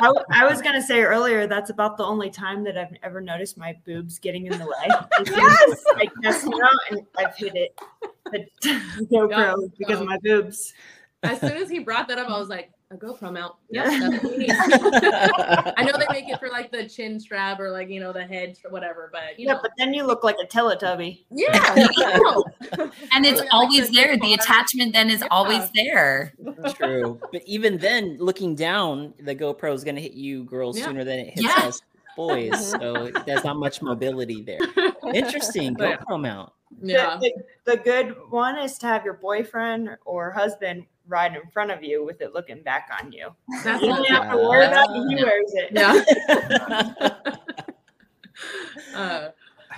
I: I, I, was gonna say earlier that's about the only time that I've ever noticed my boobs getting in the way.
H: yes,
I: I test them out and I've hit it GoPro yeah, because so. of my boobs.
E: As soon as he brought that up, I was like, a GoPro mount. Yeah, I know they make it for like the chin strap or like you know the head or whatever, but yeah, know.
I: but then you look like a Teletubby.
E: Yeah,
G: and it's always like there. The attachment then is yeah. always there.
A: True, but even then, looking down, the GoPro is going to hit you girls yeah. sooner than it hits
G: yeah.
A: us boys. So there's not much mobility there. Interesting GoPro mount.
E: Yeah.
I: The, the, the, good one is to have your boyfriend or husband ride in front of you with it looking back on you. That's you don't have to worry about he wears it.
E: Yeah. uh,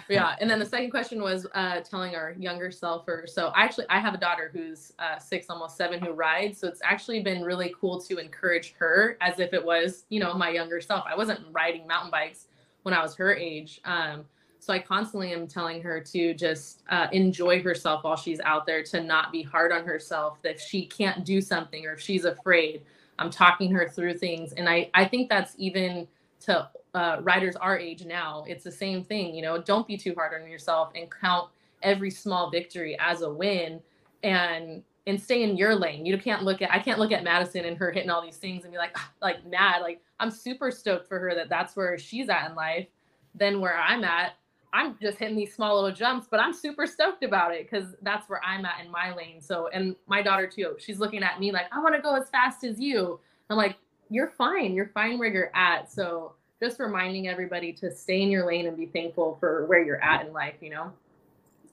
E: yeah. And then the second question was uh, telling our younger self or so actually I have a daughter who's uh, six, almost seven who rides. So it's actually been really cool to encourage her as if it was, you know, my younger self. I wasn't riding mountain bikes when I was her age. Um, so I constantly am telling her to just uh, enjoy herself while she's out there, to not be hard on herself. That if she can't do something or if she's afraid, I'm talking her through things. And I, I think that's even to uh, riders our age now. It's the same thing. You know, don't be too hard on yourself and count every small victory as a win. And and stay in your lane. You can't look at I can't look at Madison and her hitting all these things and be like like mad. Like I'm super stoked for her that that's where she's at in life than where I'm at. I'm just hitting these small little jumps, but I'm super stoked about it because that's where I'm at in my lane. So, and my daughter too, she's looking at me like, I want to go as fast as you. I'm like, you're fine. You're fine where you're at. So, just reminding everybody to stay in your lane and be thankful for where you're at in life, you know?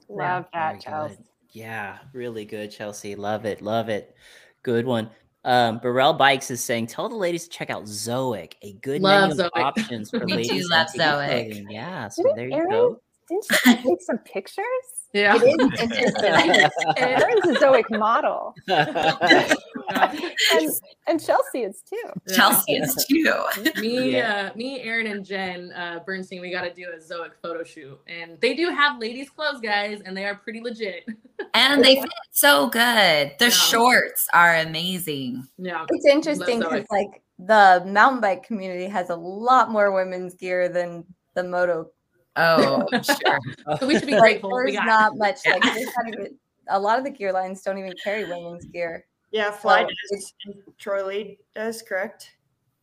H: Love yeah, that, Chelsea.
A: Yeah, really good, Chelsea. Love it. Love it. Good one. Um, Burrell Bikes is saying, tell the ladies to check out Zoic, a good
E: love
A: menu of options for
G: we
A: ladies.
G: do love Zoic.
A: Yeah, so Didn't there you Erin, go.
H: Didn't you take some pictures?
E: Yeah.
H: It is interesting. Erin's a Zoic model. and, and, Chelsea is too.
G: Chelsea is too.
E: me, yeah. uh, me, Erin, and Jen uh, Bernstein, we got to do a Zoic photo shoot, and they do have ladies' clothes, guys, and they are pretty legit.
G: and they fit so good. The yeah. shorts are amazing.
E: Yeah,
D: it's interesting because like the mountain bike community has a lot more women's gear than the moto
G: Oh, sure.
E: so we should be
D: Like,
E: grateful. We
D: there's
E: got
D: not much. Like there's not even a lot of the gear lines don't even carry women's gear.
I: Yeah, Fly
D: So
I: does. Troy Lee does, correct?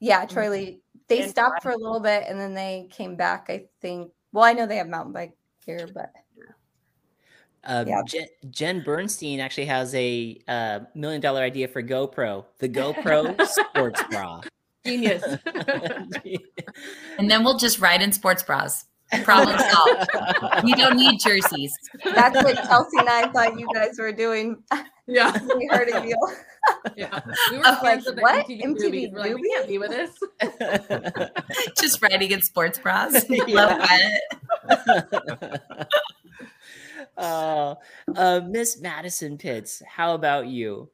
D: Yeah, Troy Lee. They
I: And
D: stopped
I: Fly.
D: for a little bit and then they came back. I think. Well, I know they have mountain bike gear, but
A: Uh,
D: Yeah.
A: Jen, Jen Bernstein actually has a uh, million dollar idea for GoPro, the GoPro sports bra.
E: genius.
G: And then we'll just ride in sports bras. Problem solved. we don't need jerseys.
D: that's what Chelsea and I thought you guys were doing.
E: yeah.
D: We heard of you.
E: Yeah. We were
D: Like,
E: fans of the
D: what?
E: MTV,
D: MTV
E: movies. We're like, we can't be with this.
G: Just riding in sports bras.
A: Yeah.
G: Love it.
A: uh, uh, Miss Madison Pitts, how about you?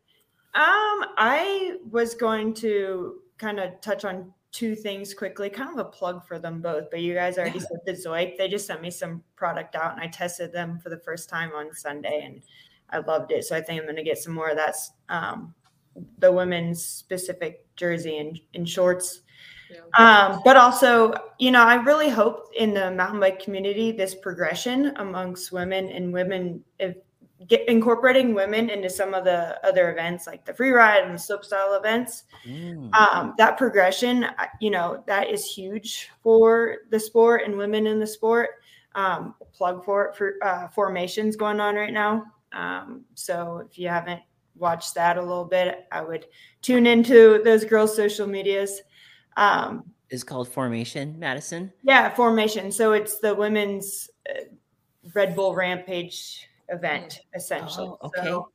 I: Um, I was going to kind of touch on two things quickly, kind of a plug for them both, but you guys already
A: Yeah.
I: said the Zoic. They just sent me some product out and I tested them for the first time on Sunday and I loved it. So I think I'm going to get some more of that. Um, the women's specific jersey and, and shorts. Um, but also, you know, I really hope in the mountain bike community this progression amongst women and women if get incorporating women into some of the other events like the free ride and the slope style events.
A: Mm.
I: Um, that progression, you know, that is huge for the sport and women in the sport. Um, plug for it for uh, formations going on right now. Um, so if you haven't watched that a little bit, I would tune into those girls' social medias. Um,
A: Is called Formation, Madison.
I: yeah, formation. So it's the women's uh, Red Bull Rampage event, essentially.
A: Oh, okay.
I: So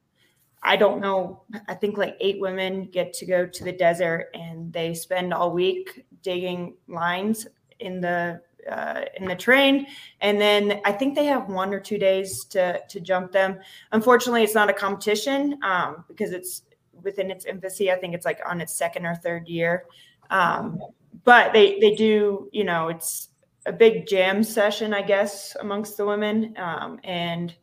I: I don't know. I think like eight women get to go to the desert and they spend all week digging lines in the uh, in the train, and then I think they have one or two days to to jump them. Unfortunately, it's not a competition um, because it's within its infancy. I think it's like on its second or third year. Um, but they they do you know it's a big jam session i guess amongst the women um, and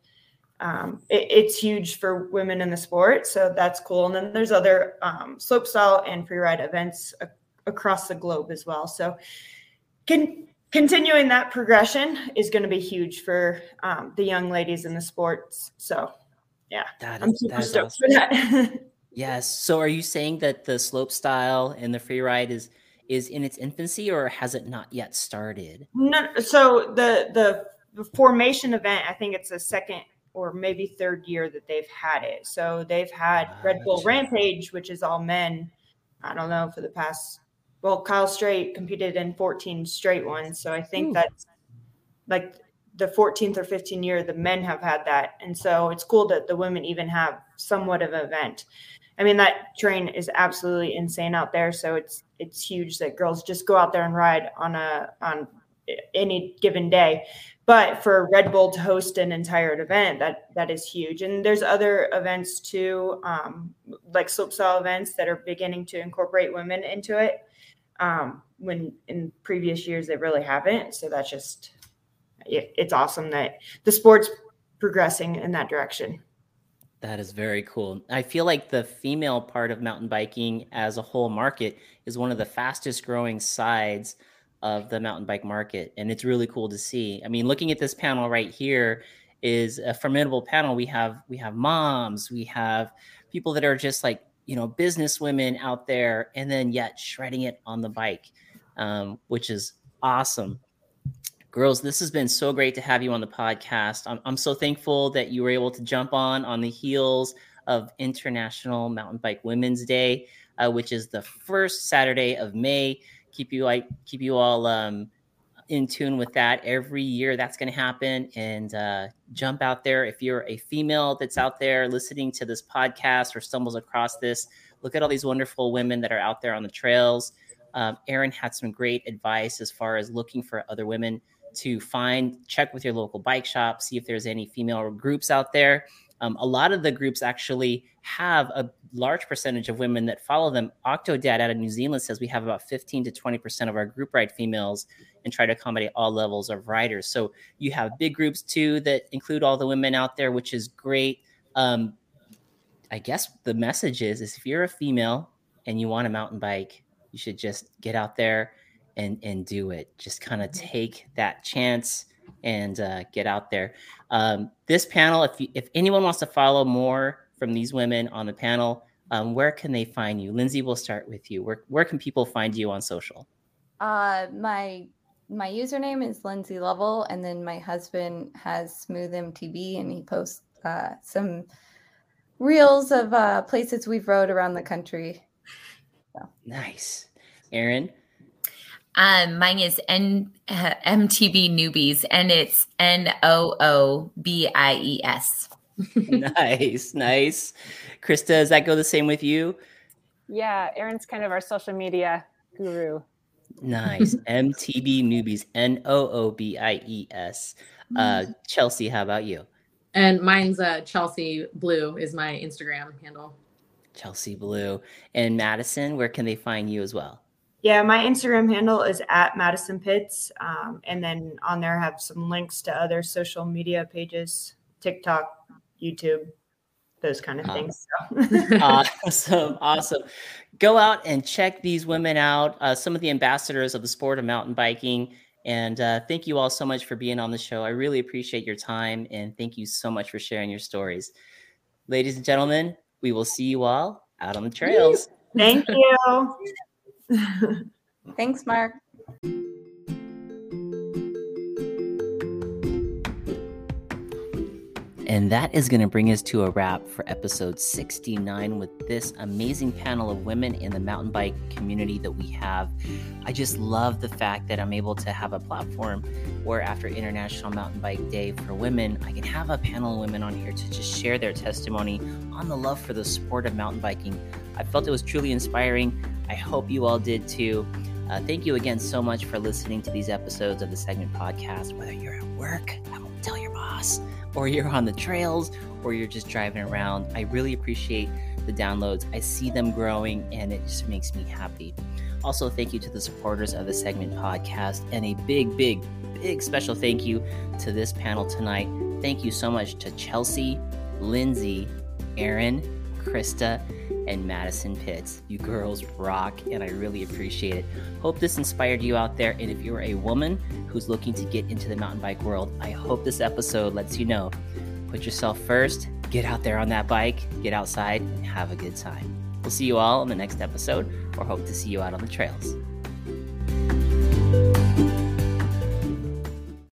I: um, it, it's huge for women in the sport so that's cool and then there's other um, slope style and free ride events a- across the globe as well so can, continuing that progression is going to be huge for um, the young ladies in the sports so yeah
A: That
I: i'm
A: is,
I: super stoked
A: awesome.
I: for that
A: Yes. So are you saying that the slope style and the free ride is is in its infancy or has it not yet started?
I: No, so the the the formation event, I think it's the second or maybe third year that they've had it. So they've had Red Bull Rampage, which is all men. I don't know for the past. Well, Kyle Strait competed in 14 straight ones, so I think
A: Ooh.
I: that's like the 14th or 15th year the men have had that, and so it's cool that the women even have somewhat of an event. I mean, that train is absolutely insane out there. So it's it's huge that girls just go out there and ride on a on any given day. But for Red Bull to host an entire event, that that is huge. And there's other events too, um, like slopestyle events that are beginning to incorporate women into it. Um, when in previous years they really haven't. So that's just it, it's awesome that the sport's progressing in that direction.
A: That is very cool. I feel like the female part of mountain biking as a whole market is one of the fastest growing sides of the mountain bike market. And it's really cool to see. I mean, looking at this panel right here is a formidable panel. We have we have moms, we have people that are just like, you know, business women out there, and then yet shredding it on the bike, um, which is awesome. Girls, this has been so great to have you on the podcast. I'm, I'm so thankful that you were able to jump on on the heels of International Mountain Bike Women's Day, uh, which is the first Saturday of May. Keep you like keep you all um, in tune with that. Every year that's going to happen, and uh, jump out there. If you're a female that's out there listening to this podcast or stumbles across this, look at all these wonderful women that are out there on the trails. Um, Erin had some great advice as far as looking for other women to find, check with your local bike shop, see if there's any female groups out there. Um, a lot of the groups actually have a large percentage of women that follow them. Octodad out of New Zealand says we have about 15 to 20% of our group ride females and try to accommodate all levels of riders. So you have big groups too that include all the women out there, which is great. Um, I guess the message is, is if you're a female and you want a mountain bike, you should just get out there and and do it. Just kind of take that chance and uh, get out there. Um, this panel, if you, if anyone wants to follow more from these women on the panel, um, where can they find you? Lindsey, we'll start with you. Where where can people find you on social?
D: Uh, my my username is Lindsey Lovell, and then my husband has Smooth MTB, and he posts uh, some reels of uh, places we've rode around the country.
A: So. Nice, Erin.
G: Um, mine is N uh, MTB Noobies, and it's N O O B I E S.
A: nice, nice. Krista, does that go the same with you?
H: Yeah, Erin's kind of our social media guru.
A: Nice. MTB Noobies, N O O B I E S. Uh, Chelsea, how about you?
E: And mine's uh, Chelsea Blu is my Instagram handle.
A: Chelsea Blu. And Madison, where can they find you as well?
I: Yeah, my Instagram handle is at Madison Pitts. Um, and then on there, I have some links to other social media pages TikTok, YouTube, those kind of things.
A: So. awesome. Awesome. Go out and check these women out, uh, some of the ambassadors of the sport of mountain biking. And uh, thank you all so much for being on the show. I really appreciate your time and thank you so much for sharing your stories. Ladies and gentlemen, we will see you all out on the trails.
I: Thank you.
D: Thanks, Mark.
A: And that is going to bring us to a wrap for episode 69 with this amazing panel of women in the mountain bike community that we have. I just love the fact that I'm able to have a platform where, after International Mountain Bike Day for Women, I can have a panel of women on here to just share their testimony on the love for the sport of mountain biking. I felt it was truly inspiring. I hope you all did too. Uh, thank you again so much for listening to these episodes of the Segment Podcast. Whether you're at work, tell your boss or you're on the trails, or you're just driving around. I really appreciate the downloads. I see them growing, and it just makes me happy. Also, thank you to the supporters of the Segment Podcast, and a big, big, big special thank you to this panel tonight. Thank you so much to Chelsea, Lindsey, Erin, Krista, and Madison Pitts. You girls rock, and I really appreciate it. Hope this inspired you out there. And if you're a woman who's looking to get into the mountain bike world, I hope this episode lets you know put yourself first, get out there on that bike, get outside, and have a good time. We'll see you all in the next episode, or hope to see you out on the trails.